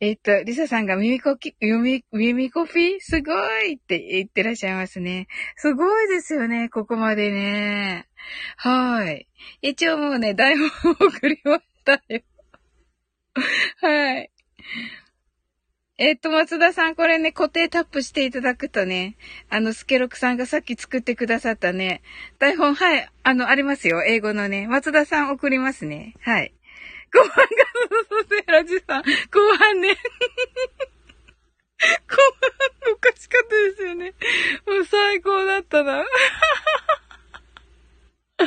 えっ、と、リサさんが耳コピ、耳、耳コピすごいって言ってらっしゃいますね。すごいですよね、ここまでね。はい。一応もうね、台本を送りましたよ。はい。えっと、松田さん、これね、固定タップしていただくとね、あの、スケロクさんがさっき作ってくださったね、台本、はい、あの、ありますよ、英語のね。松田さん送りますね。はい。後半が、そうそう、ラジさん、後半ね。後半、おかしかったですよね。もう最高だったな。あ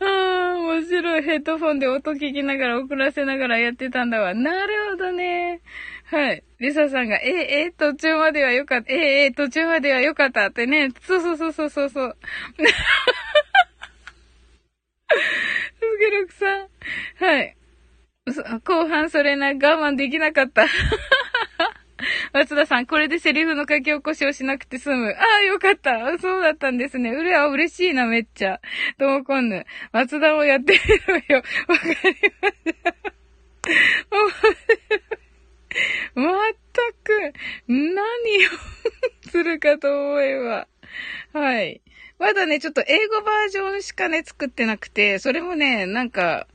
あ、面白い。ヘッドフォンで音聞きながら送らせながらやってたんだわ。なるほどね。はい。リサさんが、え、え、途中まではよかった。え、え、途中まではよかったってね。そうそうそうそうそうそう。すげろくさん。はい。後半それな、我慢できなかった。松田さん、これでセリフの書き起こしをしなくて済む。ああ、よかった。そうだったんですね。うれは嬉しいな、めっちゃ。ともこんぬ。松田もやってみろよ。わかりました。まったく、何をするかと思えば。はい。まだね、ちょっと英語バージョンしかね、作ってなくて、それもね、なんか、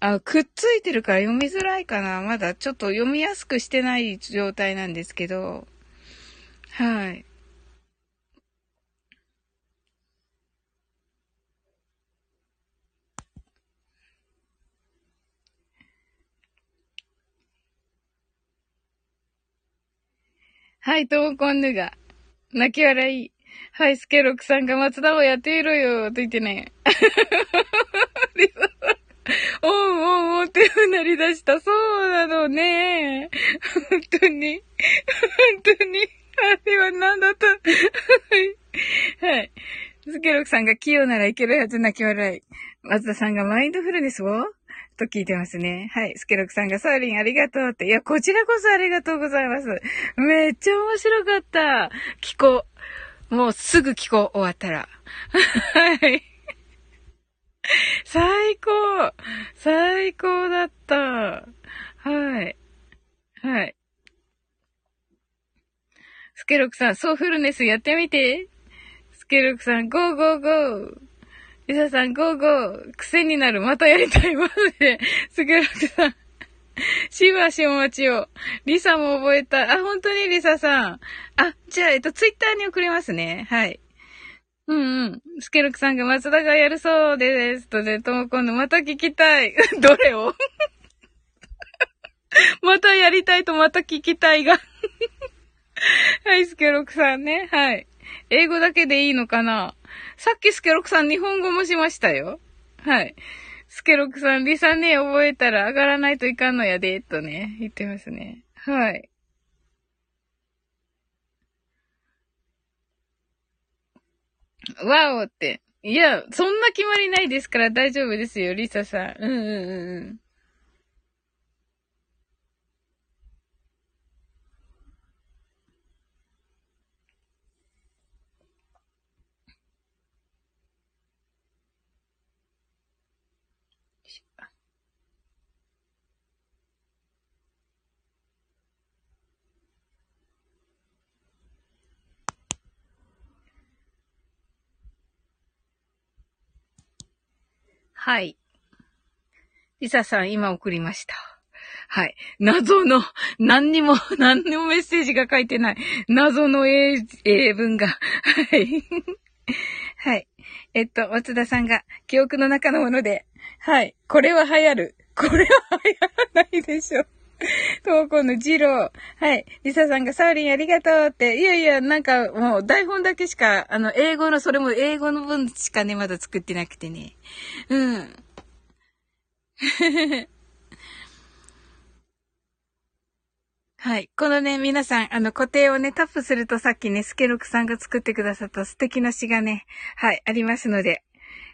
あ、くっついてるから読みづらいかな。まだちょっと読みやすくしてない状態なんですけど。はい。はい、トモコンヌが。泣き笑い。はい、スケロクさんが松田をやっているよ、と言ってね。おうおうおうってうなり出した。そうなのね。本当に。本当に。あれは何だった？はい。はい。スケロクさんが器用ならいけるはず泣き笑い。松田さんがマインドフルネスを？と聞いてますね。はい。スケロクさんがサーリンありがとうって。いや、こちらこそありがとうございます。めっちゃ面白かった。聞こう。もうすぐ聞こう、終わったら。はい。最高最高だった。はい。はい。スケロクさん、ソーフルネスやってみて。スケロクさん、 go go go。リサさん、 go go。癖になる。またやりたい。マジで。すぐらくさん。しばしお待ちを。リサも覚えた。あ、本当にリサさん。あ、じゃあ、えっと、ツイッターに送りますね。はい。うんうん。スケルクさんが松田がやるそうです。とで、とも今度また聞きたい。どれを？またやりたいとまた聞きたいが はい、スケロクさんね。はい。英語だけでいいのかな？さっきスケロクさん日本語もしましたよ。はい。スケロクさん、リサね、覚えたら上がらないといかんのやで、とね、言ってますね。はい。わおって。いや、そんな決まりないですから大丈夫ですよ、リサさん。うん。うんうんうんはい。リサさん、今送りました。はい。謎の、何にも、何にもメッセージが書いてない。謎の英、英文が。はい。はい。えっと、松田さんが、記憶の中のもので、はい。これは流行る。これは流行らないでしょ。投稿のジロー。はい。リサさんがサーリンありがとうって。いやいや、なんかもう台本だけしか、あの、英語の、それも英語の文しかね、まだ作ってなくてね。うん。はい。このね、皆さん、あの、固定をね、タップするとさっきね、スケロクさんが作ってくださった素敵な詩がね、はい、ありますので、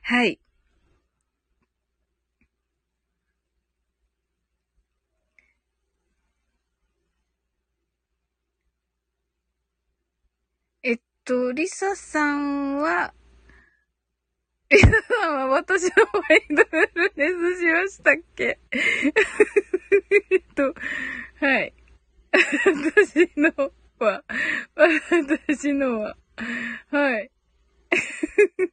はい。と、リサさんは、リサさんは私のマインドフルネスしましたっけ？えっと、はい。私のは、私のは、はい。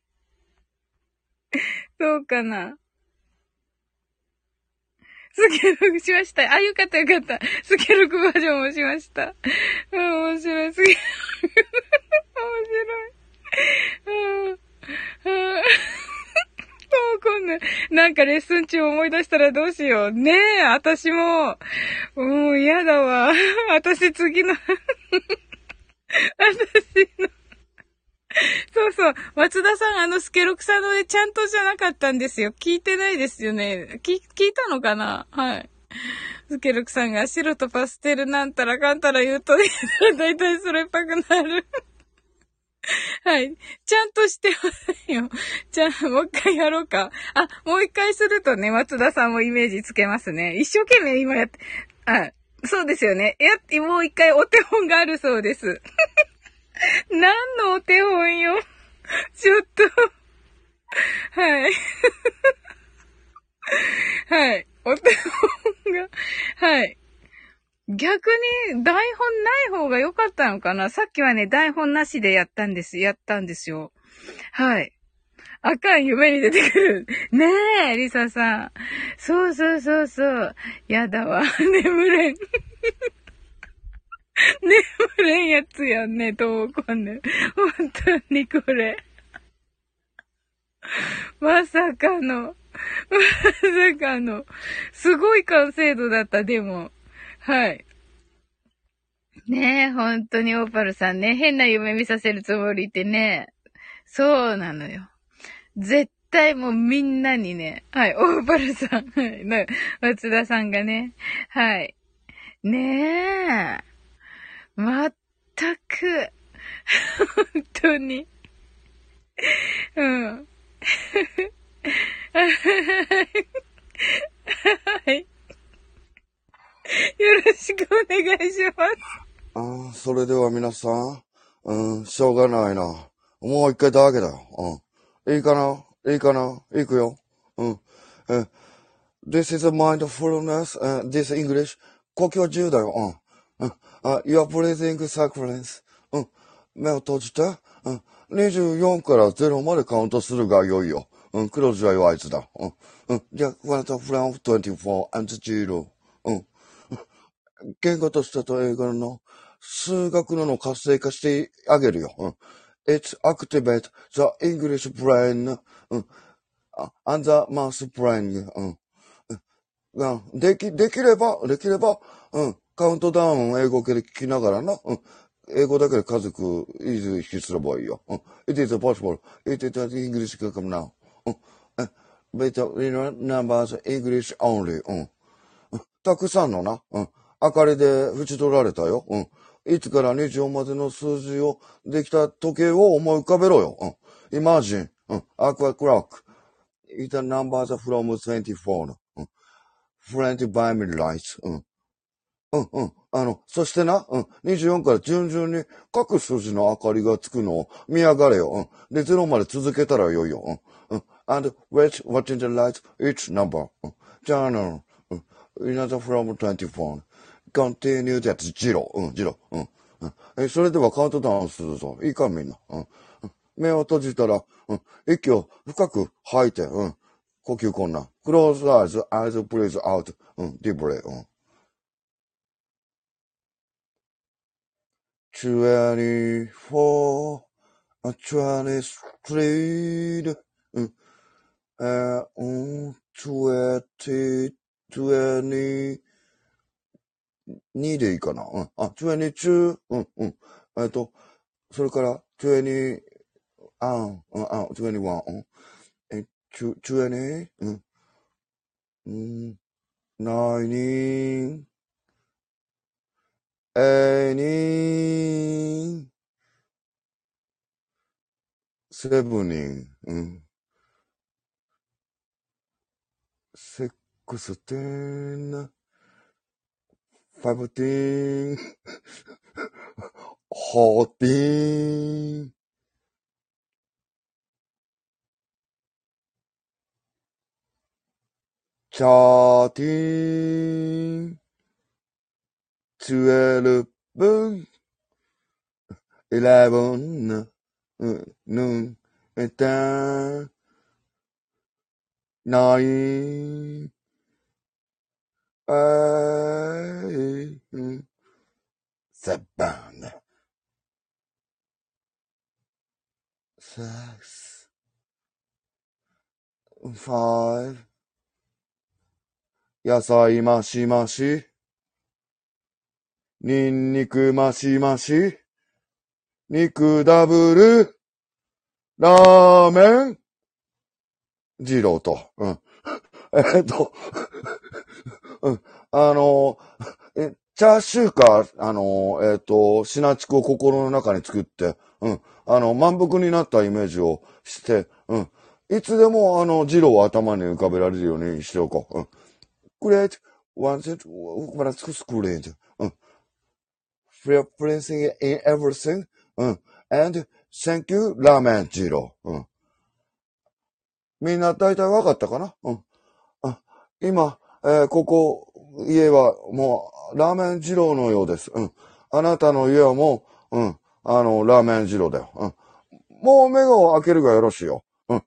どうかな？スケロクしました。あ、よかったよかった。スケロクバージョンもしました。うん、面白い。スケロク。面白い。うん。うん。もう今度、なんかレッスン中思い出したらどうしよう。ねえ、私も。もう嫌だわ。私次の 私の そうそう。松田さん、あの、スケロクさんの絵ちゃんとじゃなかったんですよ。聞いてないですよね。聞、聞いたのかな？はい。スケロクさんが白とパステルなんたらかんたら言うと、だいたいそれっぽくなる。はい。ちゃんとしてますよ。じゃあ、もう一回やろうか。あ、もう一回するとね、松田さんもイメージつけますね。一生懸命今やって、あ、そうですよね。や、もう一回お手本があるそうです。何のお手本よ。ちょっとはい。はい。お手本が、はい。逆に台本ない方が良かったのかなさっきはね、台本なしでやったんです、やったんですよ。はい。あかん、夢に出てくる。ねえ、リサさん。そうそうそうそう。やだわ。眠れん。眠れんやつやんね、ともこね。本当にこれ。まさかの、まさかの、すごい完成度だった、でも。はい。ねえ、本当にオーパルさんね、変な夢見させるつもりってね。そうなのよ。絶対もうみんなにね、はい、オーパルさん、はい、松田さんがね、はい。ねえ。まったく、本当に。うん。はい。よろしくお願いします。ああ、それでは皆さん、うん、しょうがないな。もう一回だけだよ。うん。いいかな？いいかな？いくよ。うん。え、this is a mindfulness, uh, this English. 呼吸は自由だよ。うん。うん。あ、Your breathing silence. うん。目を閉じて。うん。24から0までカウントするが良いよ。うん。クローズは弱いつだ。うん。うん。じゃあ、one from 24 and 0。うん。言語としてと英語の数学のの活性化してあげるよ。うん。It activate the English brain, うん。and the math brain, うん。うん。でき、できれば、できれば、うん。カウントダウン英語系で聞きながらな、うん。英語だけで家族、いず引きすればいいよ。うん。It is possible. It is English come now. うん。But numbers English only. うん。たくさんのな、うん。明かりで縁取られたよ。うん。1から24までの数字をできた時計を思い浮かべろよ。うん。Imagine. うん。Aqua clock. It numbers from 24.Friend by me lights. うん。うんうん。あの、そしてな、うん。24から順々に各数字の明かりがつくのを見上がれよ。うん。で、0まで続けたらよいよ。うん。うん。and wait, watching the lights, each number. うん。journal. うん。another from 24. continue ってやつ、ジロうん、ジロうん。うん、え、それではカウントダウンするぞ。いいか、みんな。うん。目を閉じたら、うん、息を深く吐いて、うん。呼吸困難。close eyes, eyes breathe out. うん、deep breath. うん。えー、うん、20, 20, 2でいいかな？うん。あ、22、うんうん。えっと、それから、20、あん、うん、あん、21、うん。え、20、うん。うん。19、18、セブン、うん。セックステン、fifteen, fourteen, thirteen, hok pin, chatin. Six, five, 野菜増し増し、ニンニク増し増し、肉ダブル、ラーメン、二郎と、うん。えっと、うん。あの、え、チャーシューか、あの、えっ、と、シナチクを心の中に作って、うん。あの、満腹になったイメージをして、うん。いつでも、あの、ジローを頭に浮かべられるようにしておこう。うん。クレート、ワンセット、ワンセット、クレート。うん。F r e e p l a c i n g in everything. うん。and thank you, ラーメン、ジロー。うん。みんな大体わかったかな？うん。あ、今、えー、ここ、家はもう、ラーメン二郎のようです。うん。あなたの家はもう、うん。あの、ラーメン二郎だよ。うん。もう目を開けるがよろしいよ。うん。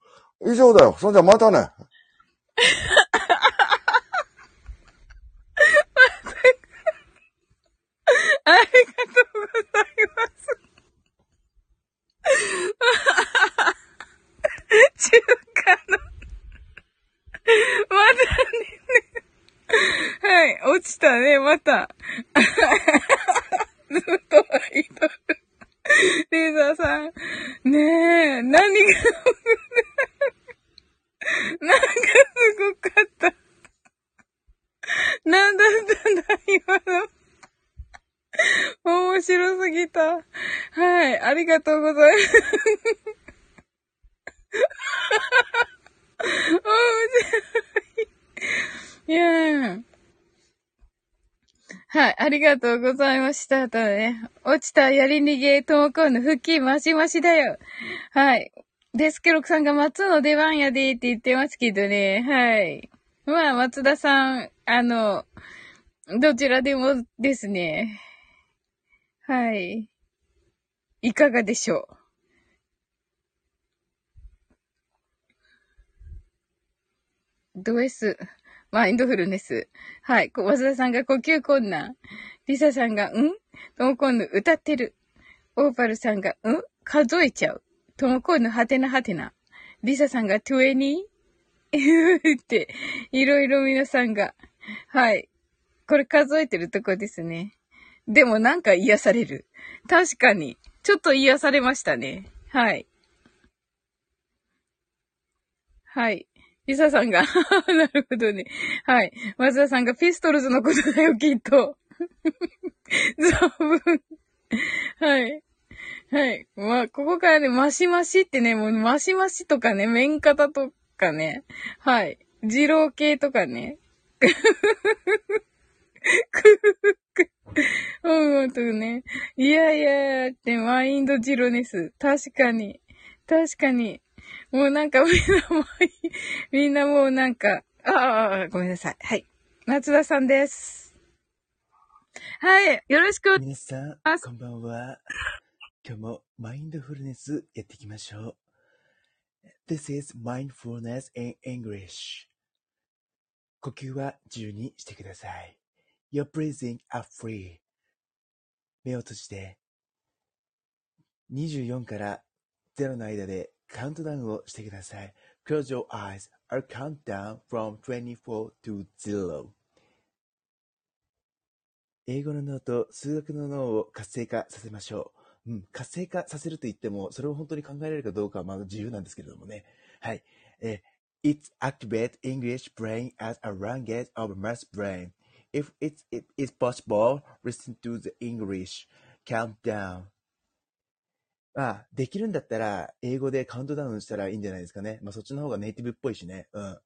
以上だよ。そんじゃまたね。ありがとうございます。中華の。またね。はい、落ちたね、また。ずっとアイドル。レーザーさん。ねえ、何が、なんかすごかった。なんだったんだ、今の。面白すぎた。はい、ありがとうございます。面白い。いやはい、ありがとうございました。とね、落ちたやり逃げ、ともこんの腹筋マシマシだよ。はい。デスケロクさんが松の出番やでって言ってますけどね。はい。まあ、松田さん、あの、どちらでもですね。はい。いかがでしょう？ド S、マインドフルネス。はい。小松田さんが呼吸困難。リサさんが、ん？ともこんぬ歌ってる。オーパルさんが、ん？数えちゃう。ともこんぬはてなはてな。リサさんが 20? って、いろいろ皆さんが。はい。これ数えてるとこですね。でもなんか癒される。確かに。ちょっと癒されましたね。はい。はい。リサさんが、なるほどね。はい。松田さんがピストルズのことだよ、きっと。存分。はい。はい。まあ、ここからね、マシマシってね、もうマシマシとかね、麺型とかね。はい。二郎系とかね。く ーく。うん、ほんとね。いやいやって、マインドジロネス。確かに。確かに。もうなんかみんなもう、みんなもうなんか、ああ、ごめんなさい。はい。松田さんです。はい。よろしくお願いします皆さん、こんばんは。今日もマインドフルネスやっていきましょう。This is mindfulness in English. 呼吸は自由にしてください。Your breathing are free. 目を閉じて、24から0の間でカウントダウンをしてください。Close your eyes. I'll count down from 24 to 0. 英語の脳と数学の脳を活性化させましょう。うん、活性化させると言っても、それを本当に考えられるかどうかはまあ自由なんですけれどもね。はい。え、It's activate English brain as a language of math brain. If it's, it is possible, listen to the English countdown. まあ、できるんだったら、英語でカウントダウンしたらいいんじゃないですかね。まあ、そっちの方がネイティブっぽいしね。うん。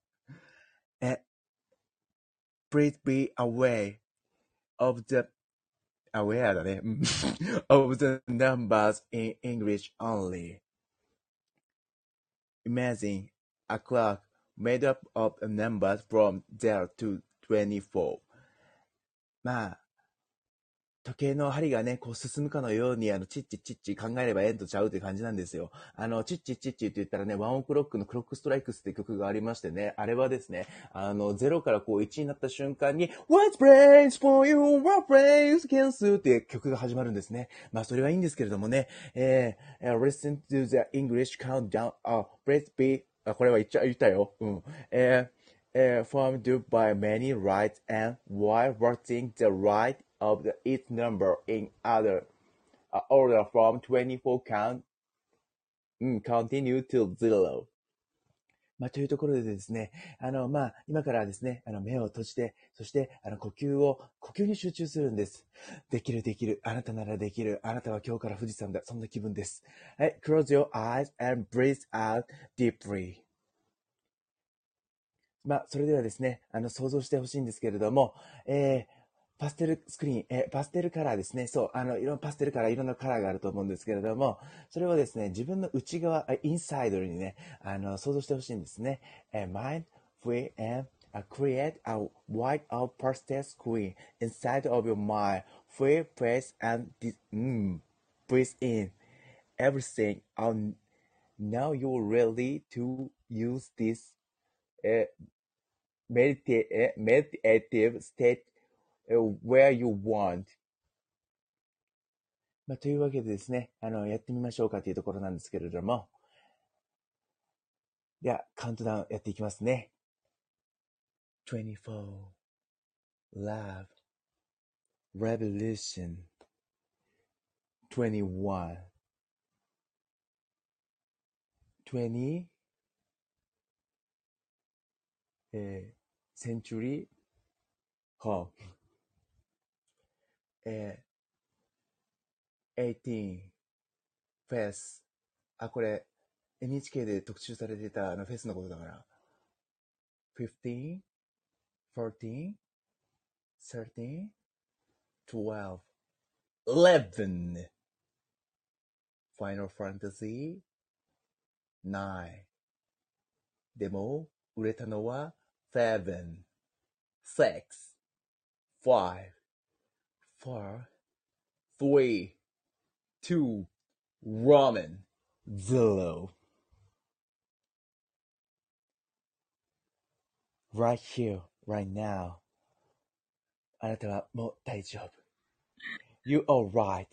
え、please be aware of the aware だね。うん of the numbers in English only. Imagine a clock made up of numbers from 0 to 24. まあ、時計の針がね、こう進むかのように、あの、チッチチッチ考えればええんとちゃうって感じなんですよ。あの、チッチチッチって言ったらね、ワンオクロックのクロックストライクスって曲がありましてね、あれはですね、あの、0からこう1になった瞬間に、What's brains for you, what brains can do? って曲が始まるんですね。まあ、それはいいんですけれどもね、えー、listen to the English countdown, あ、let's be, あ、これは言っちゃ、言ったよ。うん。えー、formed by many rights and while watching the right of the each number in other uh, order from 24 count, うん、continue to zero. まあ、というところでですね、あの、まあ、今からですね、あの、目を閉じて、そして、あの、呼吸を、呼吸に集中するんです。できる、できる。あなたならできる。あなたは今日から富士山だ。そんな気分です。はい、close your eyes and breathe out deeply. まあ、それではですね、あの、想像してほしいんですけれども、えー、パステルスクリーン、えー、パステルカラーですね。そう、あの、いろんなパステルカラー、いろんなカラーがあると思うんですけれども、それをですね、自分の内側、インサイドにね、あの、想像してほしいんですね。えー、mind, free, and create a white out pastel screen inside of your mind. Feel, press, and dis- mm, breathe in everything. Um, now you're ready to use this uh, medita- uh, meditative state where you want. まあ、というわけでですね、あの、やってみましょうかというところなんですけれども。では、カウントダウンやっていきますね。24 Love Revolution 21 20えー、Century Hall えー、18 Fest あ、これ NHK で特集されてたあのフェスのことだから。15 14 13 12 11 Final Fantasy 9でも売れたのは 7 6 5 4 3 2 Ramen Zero right here, right now. あなたはもう大丈夫。You alright.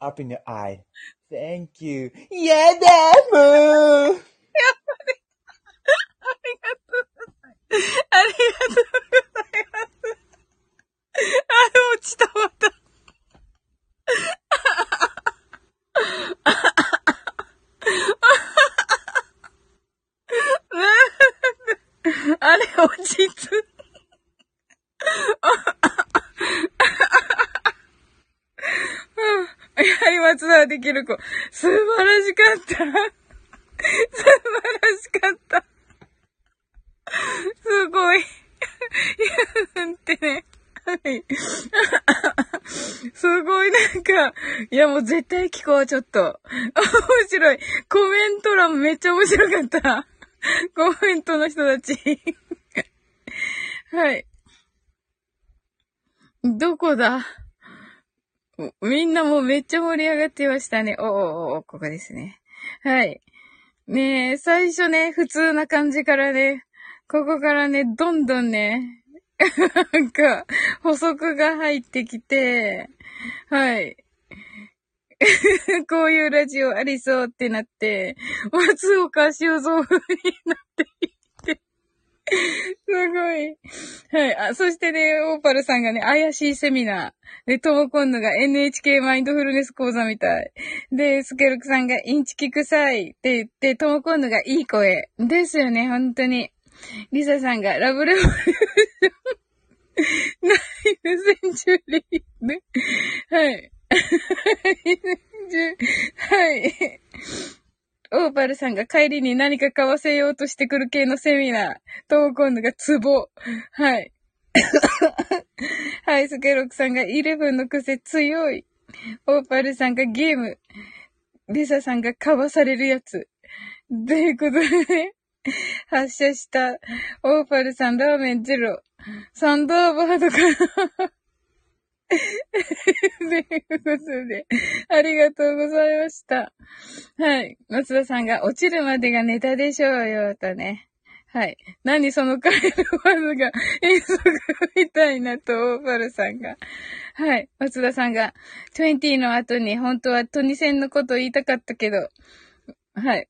Up in your eye. Thank you. やだも ありがとうございます。あ、落ちたまた。あれ、落ち着。やはり松田できる子。素晴らしかった。素晴らしかった。すごい。いや、なんてね。はい。すごいなんか、いやもう絶対聞こう、ちょっと。面白い。コメント欄めっちゃ面白かった。コメントの人たち。はい。どこだ？みんなもうめっちゃ盛り上がってましたね。おおおーここですね。はい。ねえ、最初ね、普通な感じからね、ここからね、どんどんね、なんか、補足が入ってきて、はい。こういうラジオありそうってなって、松岡修造風になっていって、すごい。はい。あ、そしてね、オーパルさんがね、怪しいセミナー。で、トモコンヌが NHK マインドフルネス講座みたい。で、スケルクさんがインチキ臭いって言って、トモコンヌがいい声。ですよね、本当に。リサさんがラブレボリューション。ナイフセンチュリー。ね。はい。はい。オーパルさんが帰りに何か買わせようとしてくる系のセミナー。トモコンがツボ。はい。はい、スケロクさんがイレブンの癖強い。オーパルさんがゲーム。リサさんがかわされるやつ。ということでね、発射したオーパルさんラーメンゼロ。サンダーバードから。ということで、ありがとうございました。はい。松田さんが落ちるまでがネタでしょうよ、とね。はい。何そのカエルワズが遠足みたいなと、オーパルさんが。はい。松田さんが、20の後に本当はトニセンのこと言いたかったけど、はい。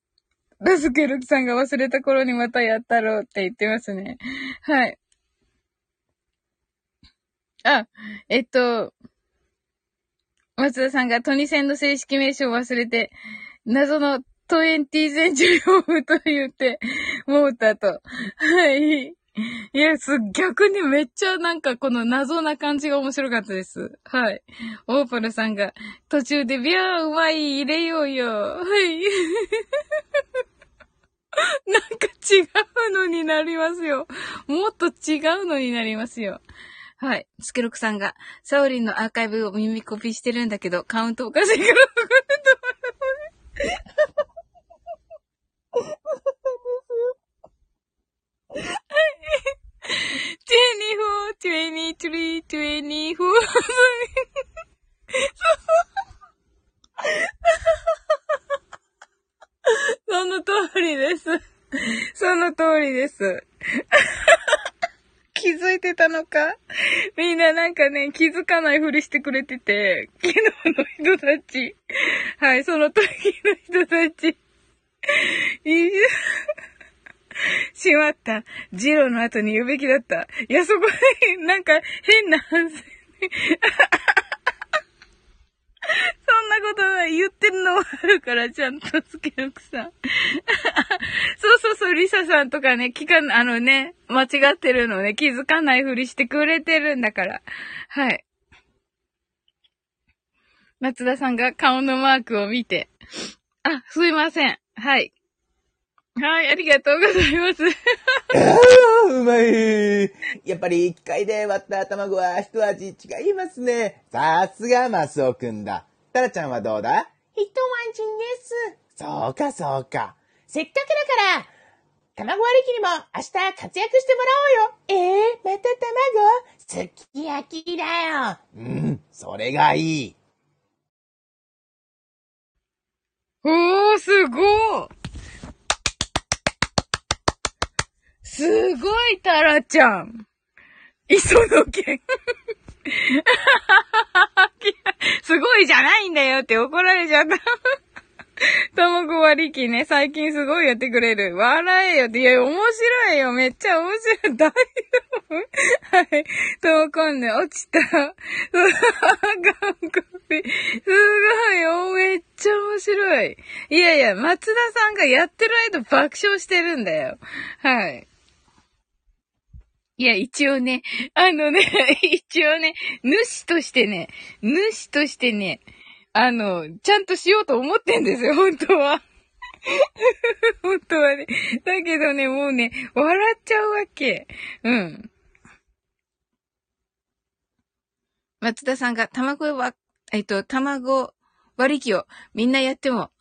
ラスケルクさんが忘れた頃にまたやったろうって言ってますね。はい。あ、えっと、松田さんがトニセンの正式名称を忘れて、謎の20センチュリーオフと言って、モーターと。はい。いや、す、逆にめっちゃなんかこの謎な感じが面白かったです。はい。オーパルさんが途中でビャーうまい入れようよ。はい。なんか違うのになりますよ。もっと違うのになりますよ。はい。スケロクさんが、サオリンのアーカイブを耳コピーしてるんだけど、カウントおかしいから、はい。24、23、24。そ。その通りです。その通りです。気づいてたのか？みんななんかね、気づかないふりしてくれてて、昨日の人たち。はい、その時の人たち。しまった。ジローの後に言うべきだった。いや、そこで、なんか、変な反省。そんなことない。言ってるのはあるから、ちゃんとつけるくさ。そうそうそう、リサさんとかね、聞かん、あのね、間違ってるのね、気づかないふりしてくれてるんだから。はい。松田さんが顔のマークを見て。あ、すいません。はい。はい、ありがとうございます。ああ、うまい。やっぱり機械で割った卵は一味違いますね。さすがマスオくんだ。タラちゃんはどうだ？一味です。そうかそうか。せっかくだから、卵割り機にも明日活躍してもらおうよ。えー、また卵？すき焼きだよ。うん、それがいい。おー、すごいすごい、タラちゃん。磯野県。すごいじゃないんだよって怒られちゃった。卵割り機ね、最近すごいやってくれる。笑えよって。いや、面白いよ。めっちゃ面白い。大丈夫？はい。トモコンヌ、落ちた。すごいよ。めっちゃ面白い。いやいや、松田さんがやってる間爆笑してるんだよ。はい。いや、一応ね、あのね、一応ね、主としてね、主としてね、あの、ちゃんとしようと思ってんですよ、本当は。本当はね。だけどね、もうね、笑っちゃうわけ。うん。松田さんが卵は、えっと、卵割り機をみんなやっても、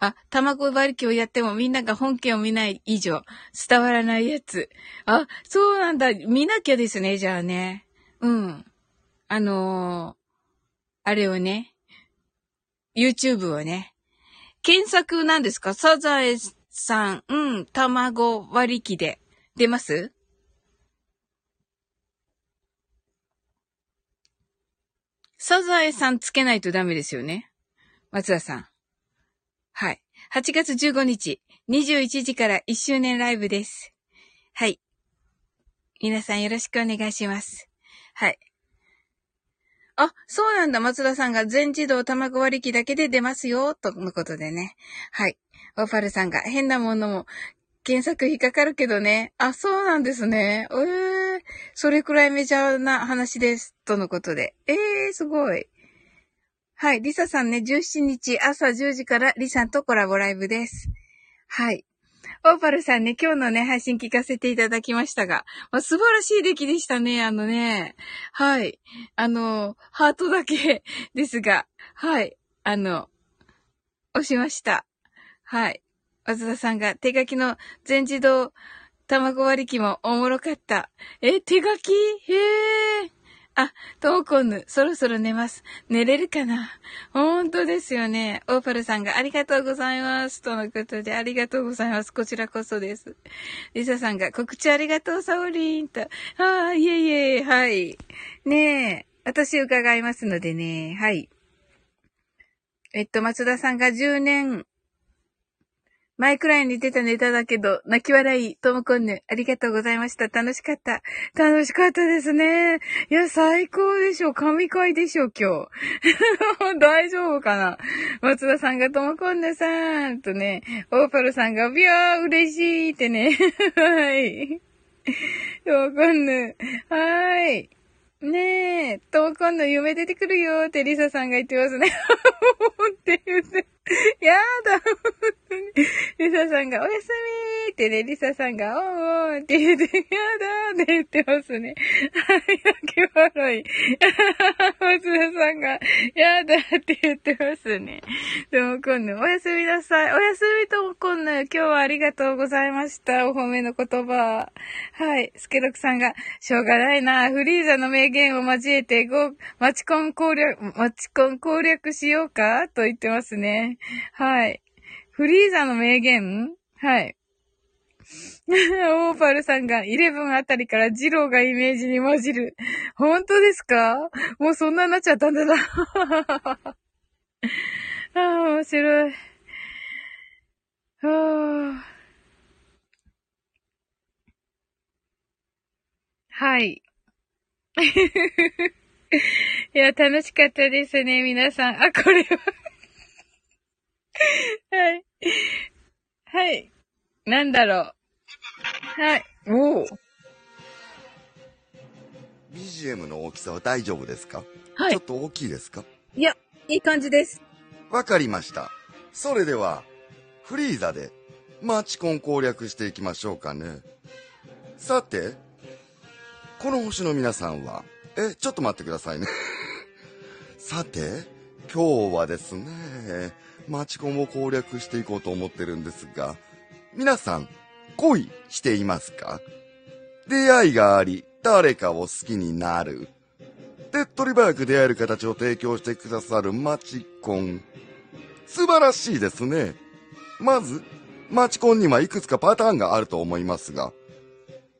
あ、卵割り機をやってもみんなが本家を見ない以上、伝わらないやつ。あ、そうなんだ。見なきゃですね、じゃあね。うん。あのー、あれをね、YouTube をね、検索なんですか？サザエさん、うん、卵割り機で出ます？サザエさんつけないとダメですよね。松田さん。はい。8月15日、21時から1周年ライブです。はい。皆さんよろしくお願いします。はい。あ、そうなんだ。松田さんが全自動卵割り機だけで出ますよ、とのことでね。はい。オーパルさんが変なものも検索引っかかるけどね。あ、そうなんですね。えー、それくらいメジャーな話です。とのことで。えー、すごい。はい。リサさんね、17日朝10時からリさんとコラボライブです。はい。オーパルさんね、今日のね、配信聞かせていただきましたが、まあ、素晴らしい出来でしたね、あのね。はい。あの、ハートだけ ですが、はい。あの、押しました。はい。松田さんが手書きの全自動卵割り機もおもろかった。え、手書き？へえ。あ、トーコンヌ、そろそろ寝ます。寝れるかな？本当ですよね。オーパルさんがありがとうございます。とのことで、ありがとうございます。こちらこそです。リサさんが告知ありがとう、サオリンと。ああ、いえいえ、はい。ねえ、私伺いますのでね、はい。えっと、松田さんが10年前くらいに出たネタだけど、泣き笑い、ともこんぬ、ありがとうございました。楽しかった。楽しかったですね。いや、最高でしょ。神回でしょ、今日。大丈夫かな松田さんがともこんぬさーん、とね、オーパルさんが、ビャー、嬉しいってね。はい。ともこんぬ、はーい。ねえ、ともこんぬ夢出てくるよってリサさんが言ってますね。って言って。やだ、リサさんが、おやすみーってね、リサさんが、おーおーって言って、やだーって言ってますね。はい、焼き笑い。松田さんが、やだーって言ってますね。ともこんぬ、おやすみなさい。おやすみともこんぬ、今日はありがとうございました。お褒めの言葉。はい、スケロクさんが、しょうがないな、フリーザの名言を交えて、ご、マチコン攻略、マチコン攻略しようか？と言ってますね。はい。フリーザの名言？はい。オーパルさんが11あたりからジローがイメージに混じる。本当ですか？もうそんなになっちゃったんだな。ああ、面白い。はあ。はい。いや、楽しかったですね、皆さん。あ、これは。はい。はい。なんだろう。はい。おお。BGM の大きさは大丈夫ですか？はいちょっ。と大きいですか？いや、いい感じです。わかりました。それでは、フリーザでマチコン攻略していきましょうかね。さて、この星の皆さんは、え、ちょっと待ってくださいね。さて、今日はですね、マチコンを攻略していこうと思ってるんですが、皆さん、恋していますか？出会いがあり、誰かを好きになる。手っ取り早く出会える形を提供してくださるマチコン。素晴らしいですね。まず、マチコンにはいくつかパターンがあると思いますが。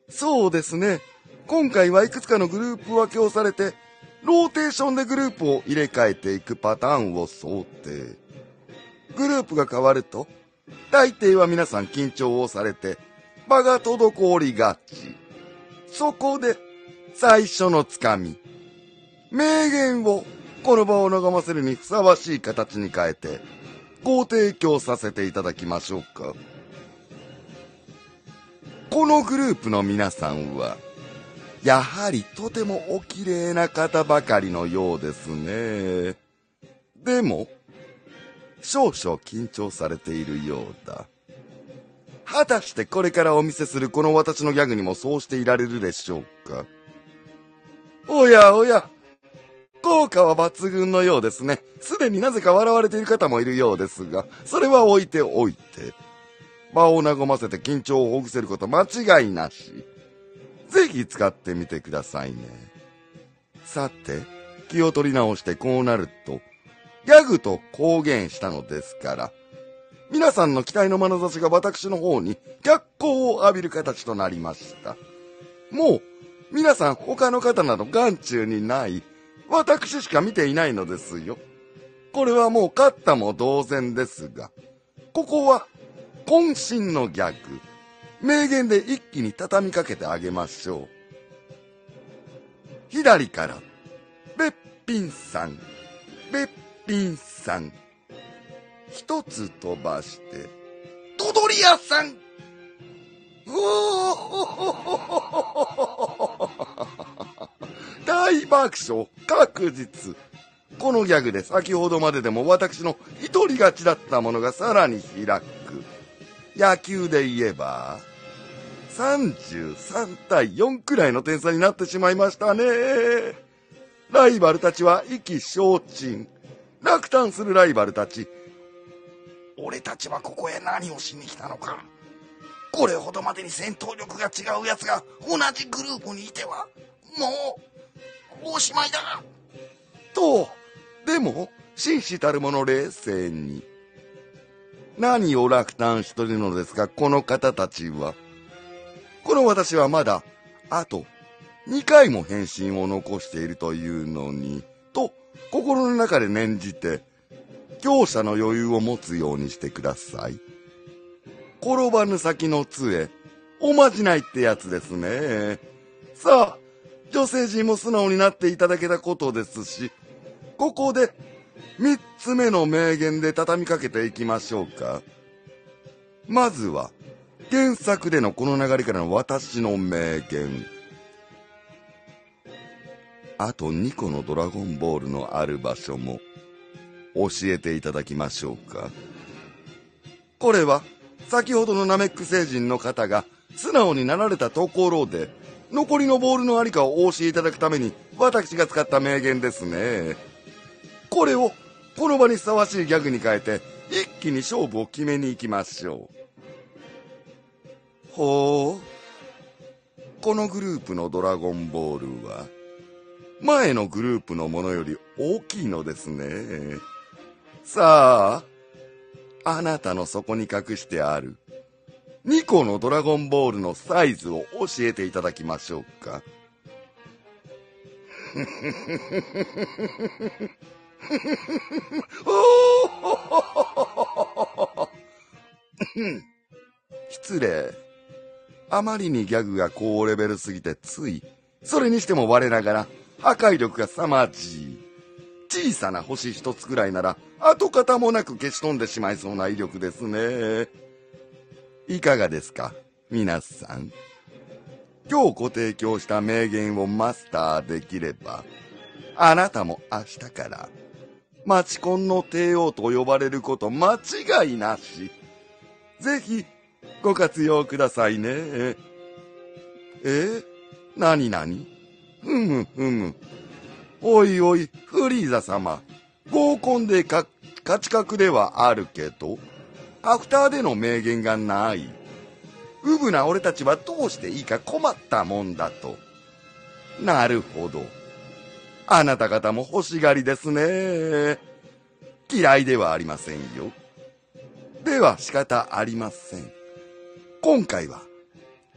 そうですね。今回はいくつかのグループ分けをされて、ローテーションでグループを入れ替えていくパターンを想定。グループが変わると、大抵は皆さん緊張をされて、場が滞りがち。そこで、最初のつかみ。名言をこの場を和ませるにふさわしい形に変えてご提供させていただきましょうか。このグループの皆さんは、やはりとてもお綺麗な方ばかりのようですね。でも、少々緊張されているようだ。果たしてこれからお見せするこの私のギャグにもそうしていられるでしょうか？おやおや、効果は抜群のようですね。すでになぜか笑われている方もいるようですが、それは置いておいて。場を和ませて緊張をほぐせること間違いなし。ぜひ使ってみてくださいね。さて、気を取り直してこうなると、ギャグと公言したのですから、皆さんの期待の眼差しが私の方に逆光を浴びる形となりました。もう、皆さん他の方など眼中にない、私しか見ていないのですよ。これはもう勝ったも同然ですが、ここは、渾身のギャグ、名言で一気に畳みかけてあげましょう。左から、べっぴんさん、べっぴんさん。一つ飛ばして、とどり屋さんお大爆笑確実。このギャグで先ほどまででも私の一人勝ちだったものがさらに開く。野球で言えば、33対4くらいの点差になってしまいましたね。ライバルたちは意気消沈。落胆するライバルたち。俺たちはここへ何をしに来たのか。これほどまでに戦闘力が違う奴が同じグループにいては、もう、おしまいだ。と、でも、紳士たる者冷静に。何を落胆しとるのですか、この方たちは。この私はまだ、あと、2回も返信を残しているというのに、と、心の中で念じて、強者の余裕を持つようにしてください。転ばぬ先の杖、おまじないってやつですね。さあ、女性陣も素直になっていただけたことですし、ここで、三つ目の名言で畳みかけていきましょうか。まずは、原作でのこの流れからの私の名言。あと2個のドラゴンボールのある場所も教えていただきましょうか。これは先ほどのナメック星人の方が素直になられたところで残りのボールのありかをお教えいただくために私が使った名言ですね。これをこの場にふさわしいギャグに変えて一気に勝負を決めに行きましょう。ほう。このグループのドラゴンボールは前のグループのものより大きいのですね。さあ、あなたの底に隠してある2個のドラゴンボールのサイズを教えていただきましょうか。失礼。あまりにギャグが高レベルすぎてつい、それにしても我ながら破壊力が凄まじい。小さな星一つくらいなら跡形もなく消し飛んでしまいそうな威力ですね。いかがですか皆さん。今日ご提供した名言をマスターできれば、あなたも明日から、マチコンの帝王と呼ばれること間違いなし。ぜひ、ご活用くださいね。えなになにふむふむ。おいおい、フリーザ様。合コンでか、価値格ではあるけど、アフターでの名言がない。うぶな俺たちはどうしていいか困ったもんだと。なるほど。あなた方も欲しがりですね。嫌いではありませんよ。では仕方ありません。今回は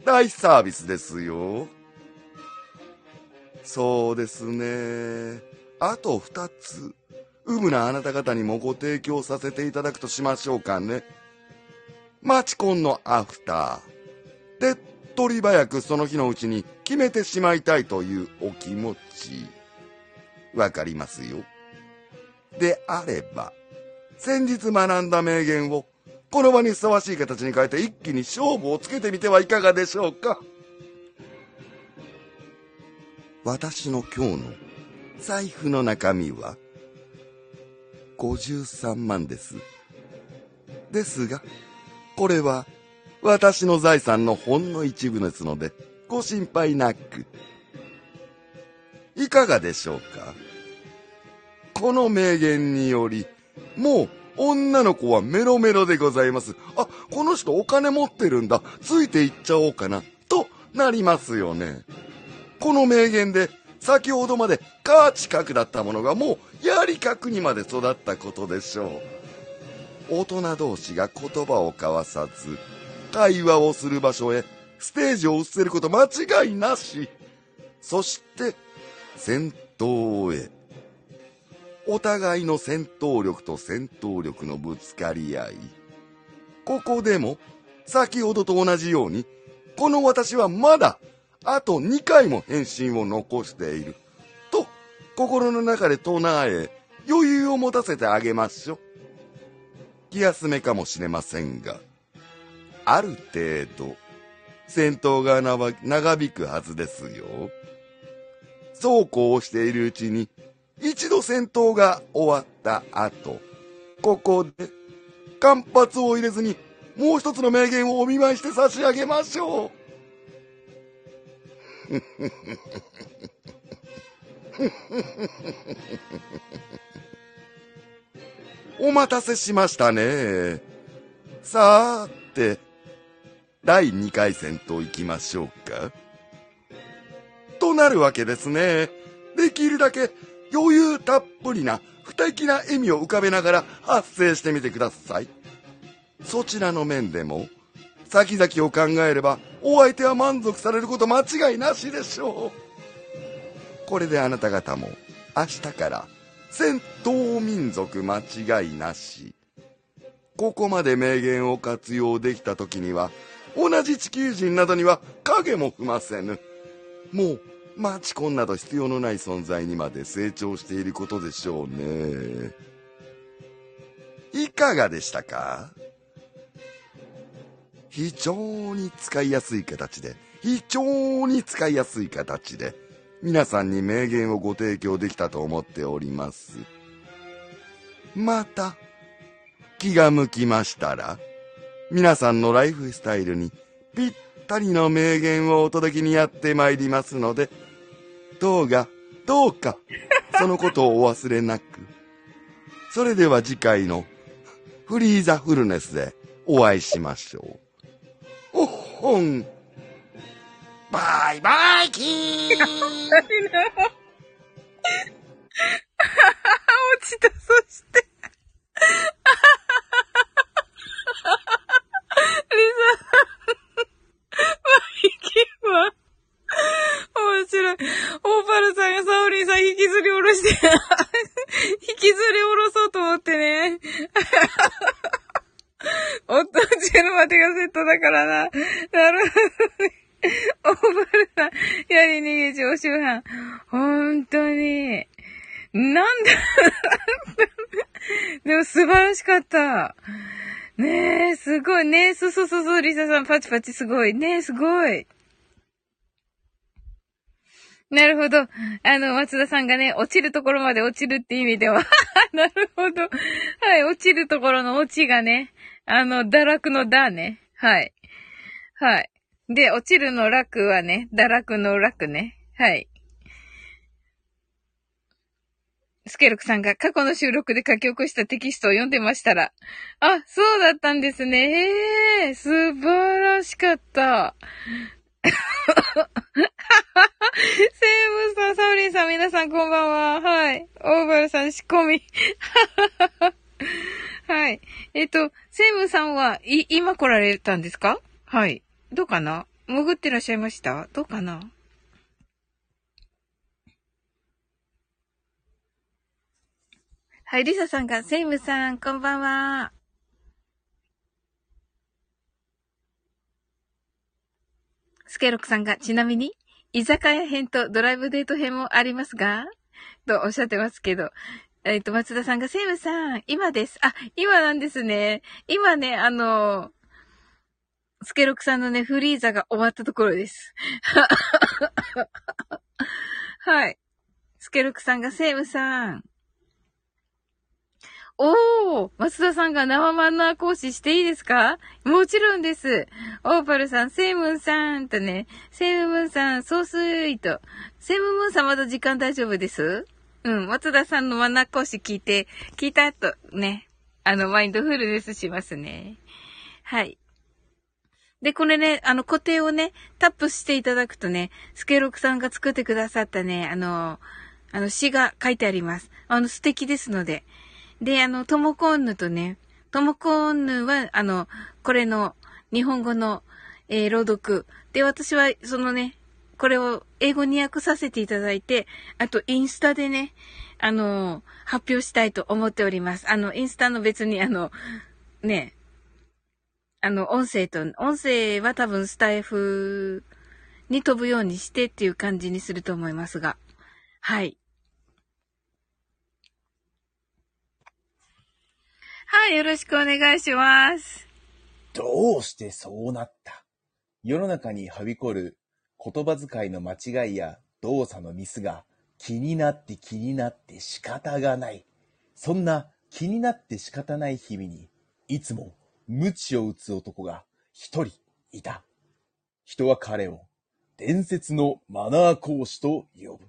大サービスですよ。そうですね。あと二つ、うぶなあなた方にもご提供させていただくとしましょうかね。マチコンのアフター。手っ取り早くその日のうちに決めてしまいたいというお気持ち。わかりますよ。であれば、先日学んだ名言を、この場にふさわしい形に変えて一気に勝負をつけてみてはいかがでしょうか。私の今日の財布の中身は、53万です。ですが、これは私の財産のほんの一部ですので、ご心配なく。いかがでしょうか？この名言により、もう女の子はメロメロでございます。あ、この人お金持ってるんだ。ついていっちゃおうかな。となりますよね。この名言で、先ほどまでカーチ角だったものがもうやり角にまで育ったことでしょう。大人同士が言葉を交わさず、会話をする場所へステージを移せること間違いなし。そして、戦闘へ。お互いの戦闘力と戦闘力のぶつかり合い。ここでも、先ほどと同じように、この私はまだ、あと2回も返信を残している。と、心の中で唱え、余裕を持たせてあげましょう。気休めかもしれませんが、ある程度、戦闘が長引くはずですよ。そうこうしているうちに、一度戦闘が終わった後、ここで、間髪を入れずに、もう一つの名言をお見舞いして差し上げましょう。お待たせしましたね。さーて、第2回戦と行きましょうか。となるわけですね。できるだけ余裕たっぷりな不敵な笑みを浮かべながら発声してみてください。そちらの面でも、先々を考えればお相手は満足されること間違いなしでしょう。これであなた方も明日から戦闘民族間違いなし。ここまで名言を活用できた時には、同じ地球人などには影も踏ませぬ。もう、マチコンなど必要のない存在にまで成長していることでしょうね。いかがでしたか？非常に使いやすい形で、非常に使いやすい形で、皆さんに名言をご提供できたと思っております。また、気が向きましたら、皆さんのライフスタイルにぴったりの名言をお届けにやってまいりますので、どうが、どうか、そのことをお忘れなく。それでは次回のフリーザフルネスでお会いしましょう。本。バイバイキー 落ちた、そして。オーパルさんがサオリンさん引きずり下ろして引きずり下ろそうと思ってねサ教えるまでがセットだからな。なるほどね。オーバルさん、やり逃げ常習犯。本当に。なんだでも素晴らしかった。ねえ、すごい。ねえ、そうそうそうそう、リサさん、パチパチすごい。ねえ、すごい。なるほど。あの、松田さんがね、落ちるところまで落ちるって意味では。なるほど。はい、落ちるところの落ちがね、あの、堕落のだね。はい。はい。で、落ちるの楽はね、堕落の楽ね。はい。スケルクさんが過去の収録で書き起こしたテキストを読んでましたら。あ、そうだったんですね。へえ、素晴らしかった。セイムさん、サウリンさん、皆さんこんばんは。はい。オーバルさん、仕込み。はい。えっと、セイムさんは、い、今来られたんですか？はい。どうかな？潜ってらっしゃいました？どうかな？はい、リサさんが、セイムさん、こんばんは。スケロクさんが、ちなみに、居酒屋編とドライブデート編もありますがとおっしゃってますけど。えっ、と、松田さんが、セイムさん、今です。あ、今なんですね。今ね、あの、スケロクさんのね、フリーザが終わったところです。はい。スケロクさんが、セイムさん。おー松田さんが生マナー講師していいですか？もちろんです。オーパルさん、セイムンさんとね、セイムンさん、ソースイート。セイムンさんまだ時間大丈夫です？うん、松田さんのマナー講師聞いて、聞いた後ね、あの、マインドフルネスしますね。はい。で、これね、あの、固定をね、タップしていただくとね、スケロクさんが作ってくださったね、あの、あの、詩が書いてあります。あの、素敵ですので。で、あの、トモコンヌとね、トモコンヌは、あの、これの日本語の、えー朗読。で、私は、そのね、これを英語に訳させていただいて、あと、インスタでね、あの、発表したいと思っております。あの、インスタの別に、あの、ね、あの、音声と、音声は多分スタイフに飛ぶようにしてっていう感じにすると思いますが。はい。はい、よろしくお願いします。どうしてそうなった？世の中にはびこる言葉遣いの間違いや動作のミスが気になって気になって仕方がない。そんな気になって仕方ない日々に、いつも鞭を打つ男が一人いた。人は彼を伝説のマナー講師と呼ぶ。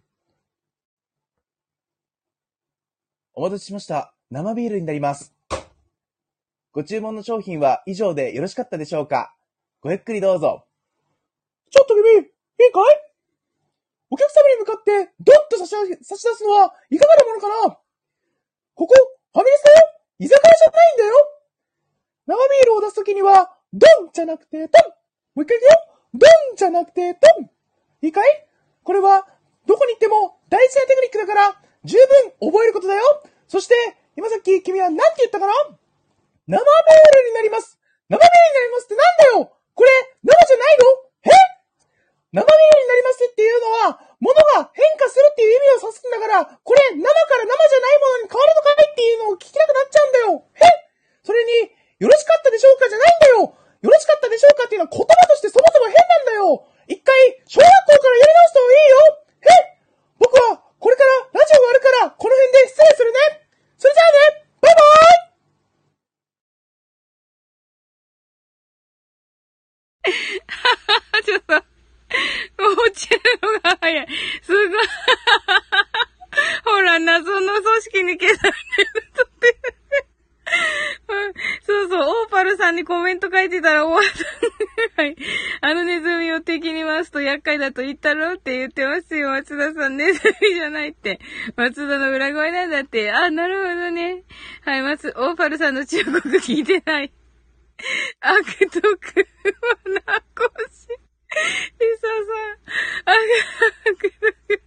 お待たせしました。生ビールになります。ご注文の商品は以上でよろしかったでしょうか？ごゆっくりどうぞ。ちょっと君、いいかい？お客様に向かって、ドンと差し差し出すのは、いかがなものかな？ここ、ファミレスだよ。居酒屋じゃないんだよ。生ビールを出すときには、ドンじゃなくて、トン。もう一回言うよ。ドンじゃなくて、トン。いいかい？これは、どこに行っても大事なテクニックだから、十分覚えることだよ。そして、今さっき君は何て言ったかな？生ビールになります。生ビールになりますってなんだよ。これ、生じゃないの？え？生ビールになりますっていうのは、物が変化するっていう意味を指すんだから、これ、生から生じゃないものに変わるのかい？っていうのを聞きたくなっちゃうんだよ。え？それに、よろしかったでしょうかじゃないんだよ。よろしかったでしょうかっていうのは言葉としてそもそも変なんだよ。一回、小学校からやり直した方がいいよ。え？僕は、これからラジオがあるから、この辺で失礼するね。それじゃあね。バイバイ。ちょっと、落ちるのが早い。すごい。ほら、謎の組織に消されるって。そうそう、オーパルさんにコメント書いてたら終わった。はい。あのネズミを敵に回すと厄介だと言ったろって言ってますよ、松田さん。ネズミじゃないって。松田の裏声なんだって。あ、なるほどね。はい、松、オーパルさんの中国聞いてない。悪徳はなこし。リサさん、悪徳。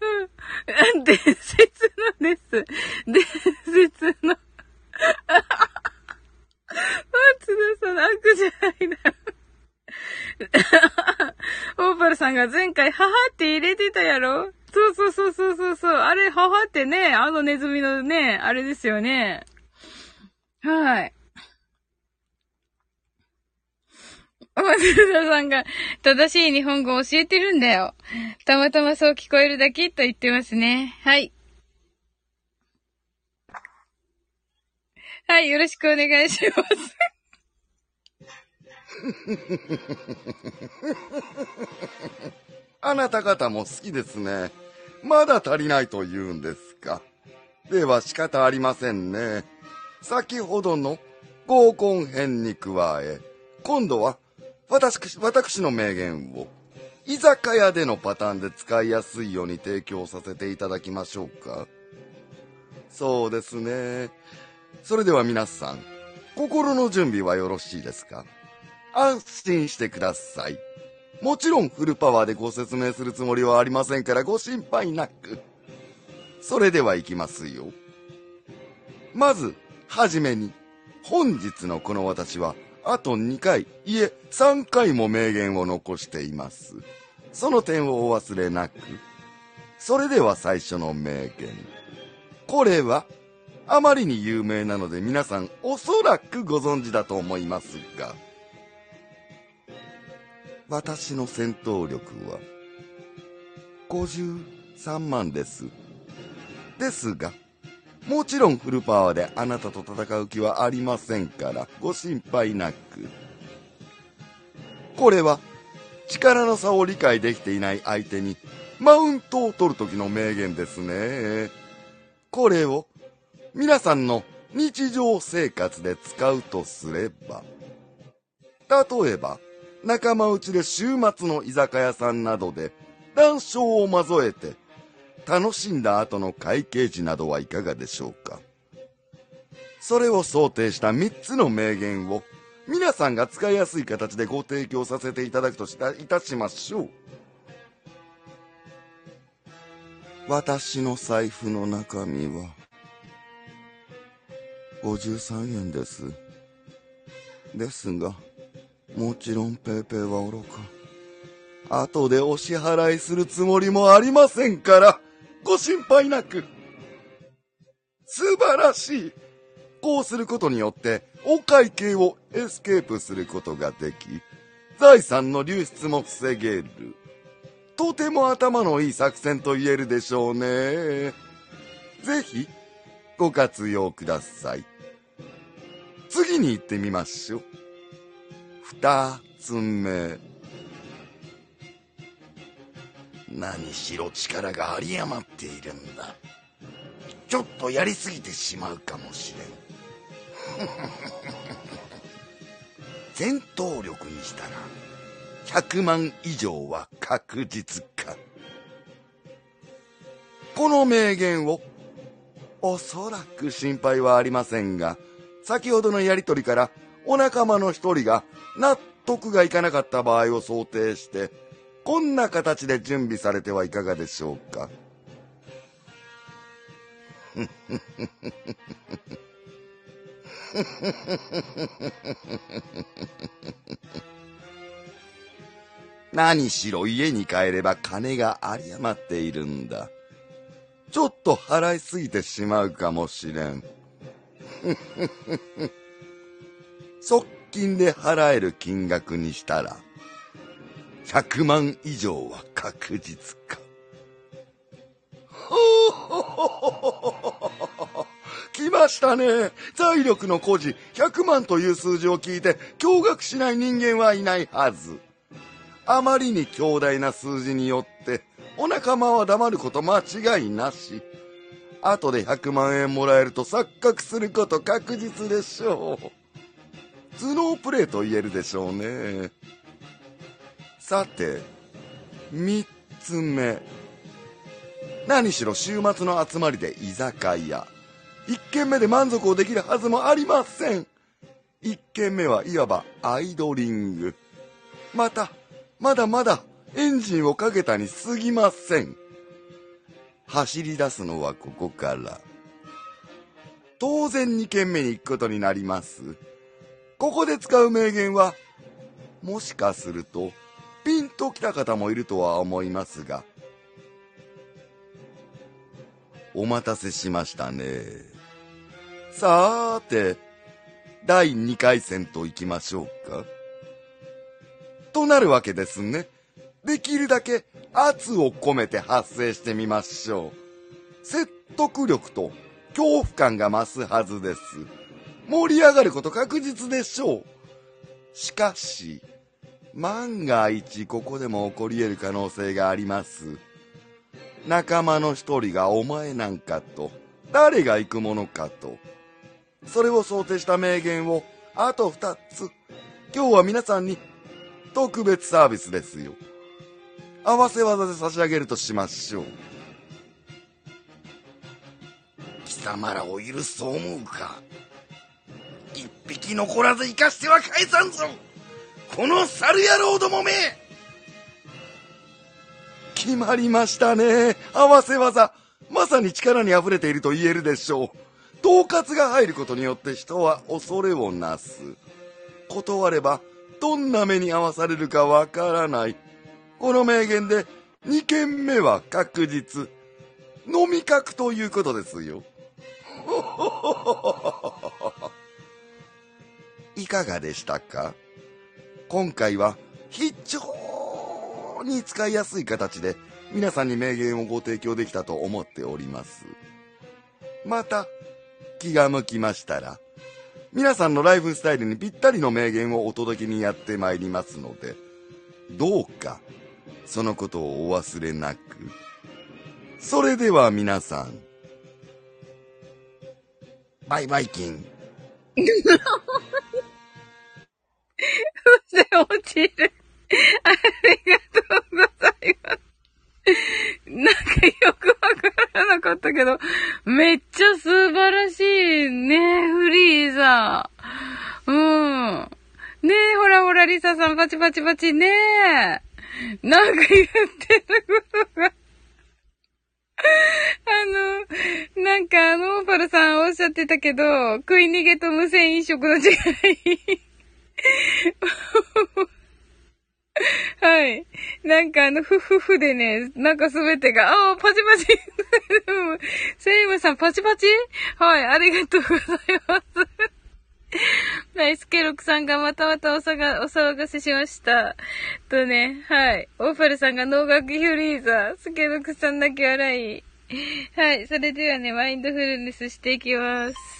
うん、伝説のです。伝説の。あつ田さん、悪じゃないな。オーパルさんが前回、母って入れてたやろ？そうそうそうそうそうそう。あれ、母ってね、あのネズミのね、あれですよね。はい。松田さんが正しい日本語を教えてるんだよ。たまたまそう聞こえるだけと言ってますね。はい。はい、よろしくお願いします。あなた方も好きですね。まだ足りないと言うんですか。では仕方ありませんね。先ほどの合コン編に加え、今度は私私の名言を居酒屋でのパターンで使いやすいように提供させていただきましょうか。そうですね。それでは皆さん、心の準備はよろしいですか？安心してください。もちろんフルパワーでご説明するつもりはありませんからご心配なく。それでは行きますよ。まず、はじめに、本日のこの私は、あと2回、いえ3回も名言を残しています。その点をお忘れなく。それでは最初の名言。これは、あまりに有名なので皆さんおそらくご存知だと思いますが、私の戦闘力は53万です。ですが、もちろんフルパワーであなたと戦う気はありませんから、ご心配なく。これは、力の差を理解できていない相手に、マウントを取る時の名言ですね。これを、皆さんの日常生活で使うとすれば、例えば、仲間内で週末の居酒屋さんなどで談笑を数えて楽しんだ後の会計時などはいかがでしょうか。それを想定した3つの名言を皆さんが使いやすい形でご提供させていただくとしたいたしましょう。私の財布の中身は53円です。ですがもちろんペイペイはおろか。後でお支払いするつもりもありませんから、ご心配なく。素晴らしい。こうすることによって、お会計をエスケープすることができ、財産の流出も防げる。とても頭のいい作戦と言えるでしょうね。ぜひ、ご活用ください。次に行ってみましょう。二つ目。何しろ力が有り余っているんだ。ちょっとやりすぎてしまうかもしれん。戦闘力にしたら、100万以上は確実か。この名言を、おそらく心配はありませんが、先ほどのやりとりから、お仲間の一人が納得がいかなかった場合を想定して、こんな形で準備されてはいかがでしょうか？何しろ家に帰れば金が有り余っているんだ。ちょっと払いすぎてしまうかもしれん。側近で払える金額にしたら、100万以上は確実か。ほほほほほほ来ましたね。財力の孤児、100万という数字を聞いて驚愕しない人間はいないはず。あまりに強大な数字によって、お仲間は黙ること間違いなし。後で100万円もらえると錯覚すること確実でしょう。頭脳プレイと言えるでしょうね。さて、三つ目。何しろ週末の集まりで居酒屋。一軒目で満足をできるはずもありません。一軒目はいわばアイドリング。また、まだまだエンジンをかけたに過ぎません。走り出すのはここから。当然二軒目に行くことになります。ここで使う名言は、もしかすると、ピンときた方もいるとは思いますが、お待たせしましたね。さーて、第2回戦と行きましょうか。となるわけですね。できるだけ圧を込めて発声してみましょう。説得力と恐怖感が増すはずです。盛り上がること確実でしょう。しかし、万が一ここでも起こり得る可能性があります。仲間の一人がお前なんかと、誰が行くものかと。それを想定した名言をあと二つ。今日は皆さんに特別サービスですよ。合わせ技で差し上げるとしましょう。貴様らを許すと思うか一匹残らず生かしては返さんぞこの猿野郎どもめ決まりましたね。合わせ技。まさに力に溢れていると言えるでしょう。統括が入ることによって人は恐れをなす。断れば、どんな目に遭わされるかわからない。この名言で、2件目は確実。飲み角ということですよ。いかがでしたか？今回は非常に使いやすい形で皆さんに名言をご提供できたと思っております。また気が向きましたら皆さんのライフスタイルにぴったりの名言をお届けにやってまいりますのでどうかそのことをお忘れなく。それでは皆さんバイバイキン。で落ちる。ありがとうございます。なんかよくわからなかったけど、めっちゃ素晴らしいね、フリーザ。うん。ねえ、ほらほら、リサさん、パチパチパチねえ。なんか言ってることが。あの、なんかあの、オーパルさんおっしゃってたけど、食い逃げと無線飲食の違い。はい。なんかあの、ふふふでね、なんかすべてが、ああ、パチパチ。セイムさん、パチパチ？はい、ありがとうございます。はい、スケロクさんがまたまたおさが、お騒がせしました。とね、はい。オーファルさんが脳楽フリーザー。スケロクさんだけ笑い。はい、それではね、マインドフルネスしていきます。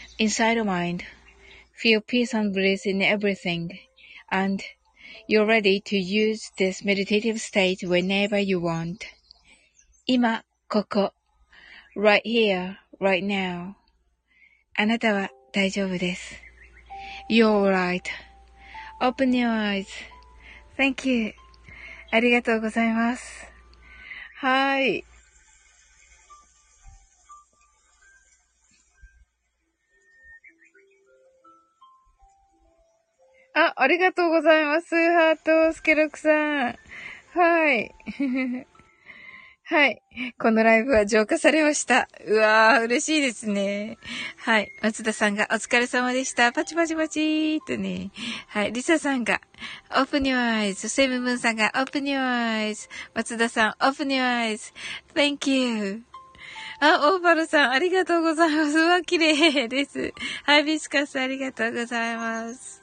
inside your mind. Feel peace and bliss in everything. And you're ready to use this meditative state whenever you want. 今、ここ。right here, right now. あなたは大丈夫です。You're right.Open your eyes.Thank you. ありがとうございます。はい。 あ、ありがとうございます。ハート、スケロクさん。はい。はい。このライブは浄化されました。うわー、嬉しいですね。はい。松田さんがお疲れ様でした。パチパチパチーとね。はい。リサさんが、open your eyes. セムムーンさんが、open your eyes. 松田さん、open your eyes. Thank you. あ、オーバルさん、ありがとうございます。うわ、綺麗です。ハイビスカス、ありがとうございます。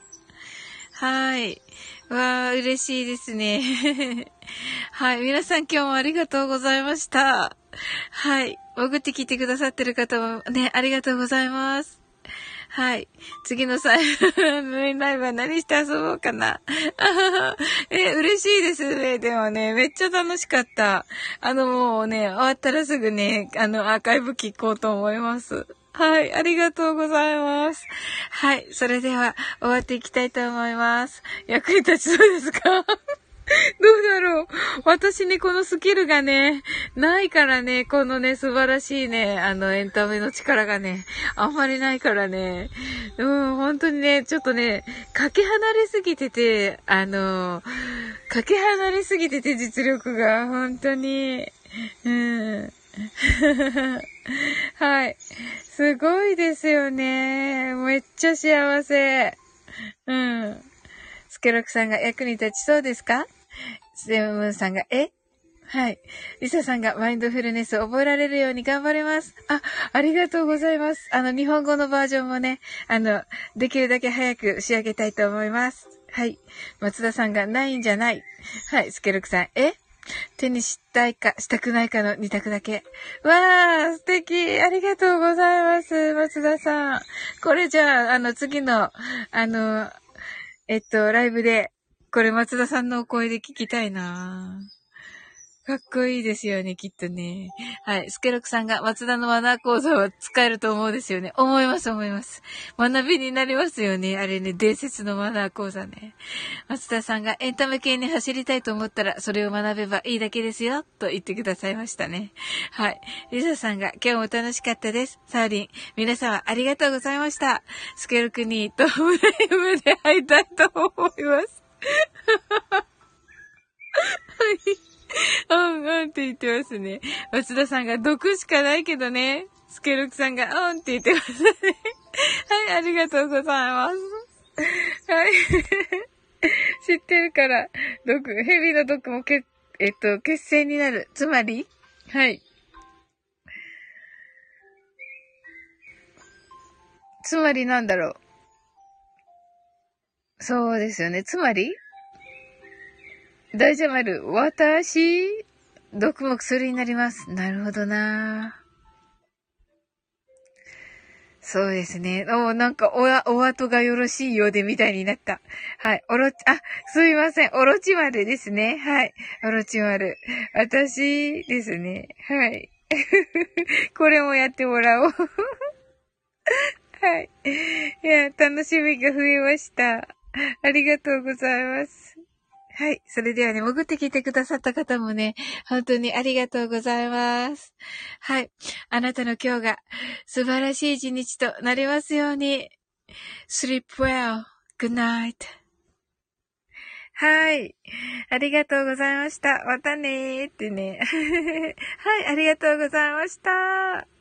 はい。わー、嬉しいですね。はい。皆さん今日もありがとうございました。はい。潜って聞いてくださってる方もね、ありがとうございます。はい。次の際、ムーンライブは何して遊ぼうかな。え、嬉しいですね。でもね、めっちゃ楽しかった。あの、もうね、終わったらすぐね、あの、アーカイブ聞こうと思います。はい、ありがとうございます。はい、それでは終わっていきたいと思います。役に立ちそうですか？どうだろう私にこのスキルがね、ないからね、このね、素晴らしいね、あの、エンタメの力がね、あんまりないからね、うん、本当にね、ちょっとね、かけ離れすぎてて、あの、かけ離れすぎてて実力が、本当に、うん。はい。すごいですよね。めっちゃ幸せ。うん。スケロクさんが役に立ちそうですか？セムムーンさんが、え？はい。リサさんがマインドフルネスを覚えられるように頑張ります。あ、ありがとうございます。あの、日本語のバージョンもね、あの、できるだけ早く仕上げたいと思います。はい。松田さんがないんじゃない。はい。スケロクさん、え？手にしたいか、したくないかの二択だけ。わー、素敵ありがとうございます、松田さん。これじゃあ、あの、次の、あの、えっと、ライブで、これ松田さんのお声で聞きたいなぁかっこいいですよね、きっとね。はい。スケロクさんが松田のマナー講座は使えると思うですよね。思います、思います。学びになりますよね。あれね、伝説のマナー講座ね。松田さんがエンタメ系に走りたいと思ったら、それを学べばいいだけですよ、と言ってくださいましたね。はい。リサさんが今日も楽しかったです。サーリン、皆様ありがとうございました。スケロクにとライブで会いたいと思います。はい。うんうんって言ってますね。松田さんが毒しかないけどね。スケロクさんがうんって言ってますね。はい、ありがとうございます。はい。知ってるから、毒、蛇の毒もけ、えっと、血栓になる。つまりはい。つまりなんだろう。そうですよね。つまり大丈夫ある？私、毒も薬になります。なるほどなそうですね。おなんか、おわ、お後がよろしいようでみたいになった。はい。おろち、あ、すいません。おろち丸ですね。はい。おろち丸。私ですね。はい。これもやってもらおう。はい。いや、楽しみが増えました。ありがとうございます。はい。それではね、潜ってきてくださった方もね、本当にありがとうございます。はい。あなたの今日が素晴らしい一日となりますように。sleep well. good night. はい。ありがとうございました。またねーってね。はい。ありがとうございました。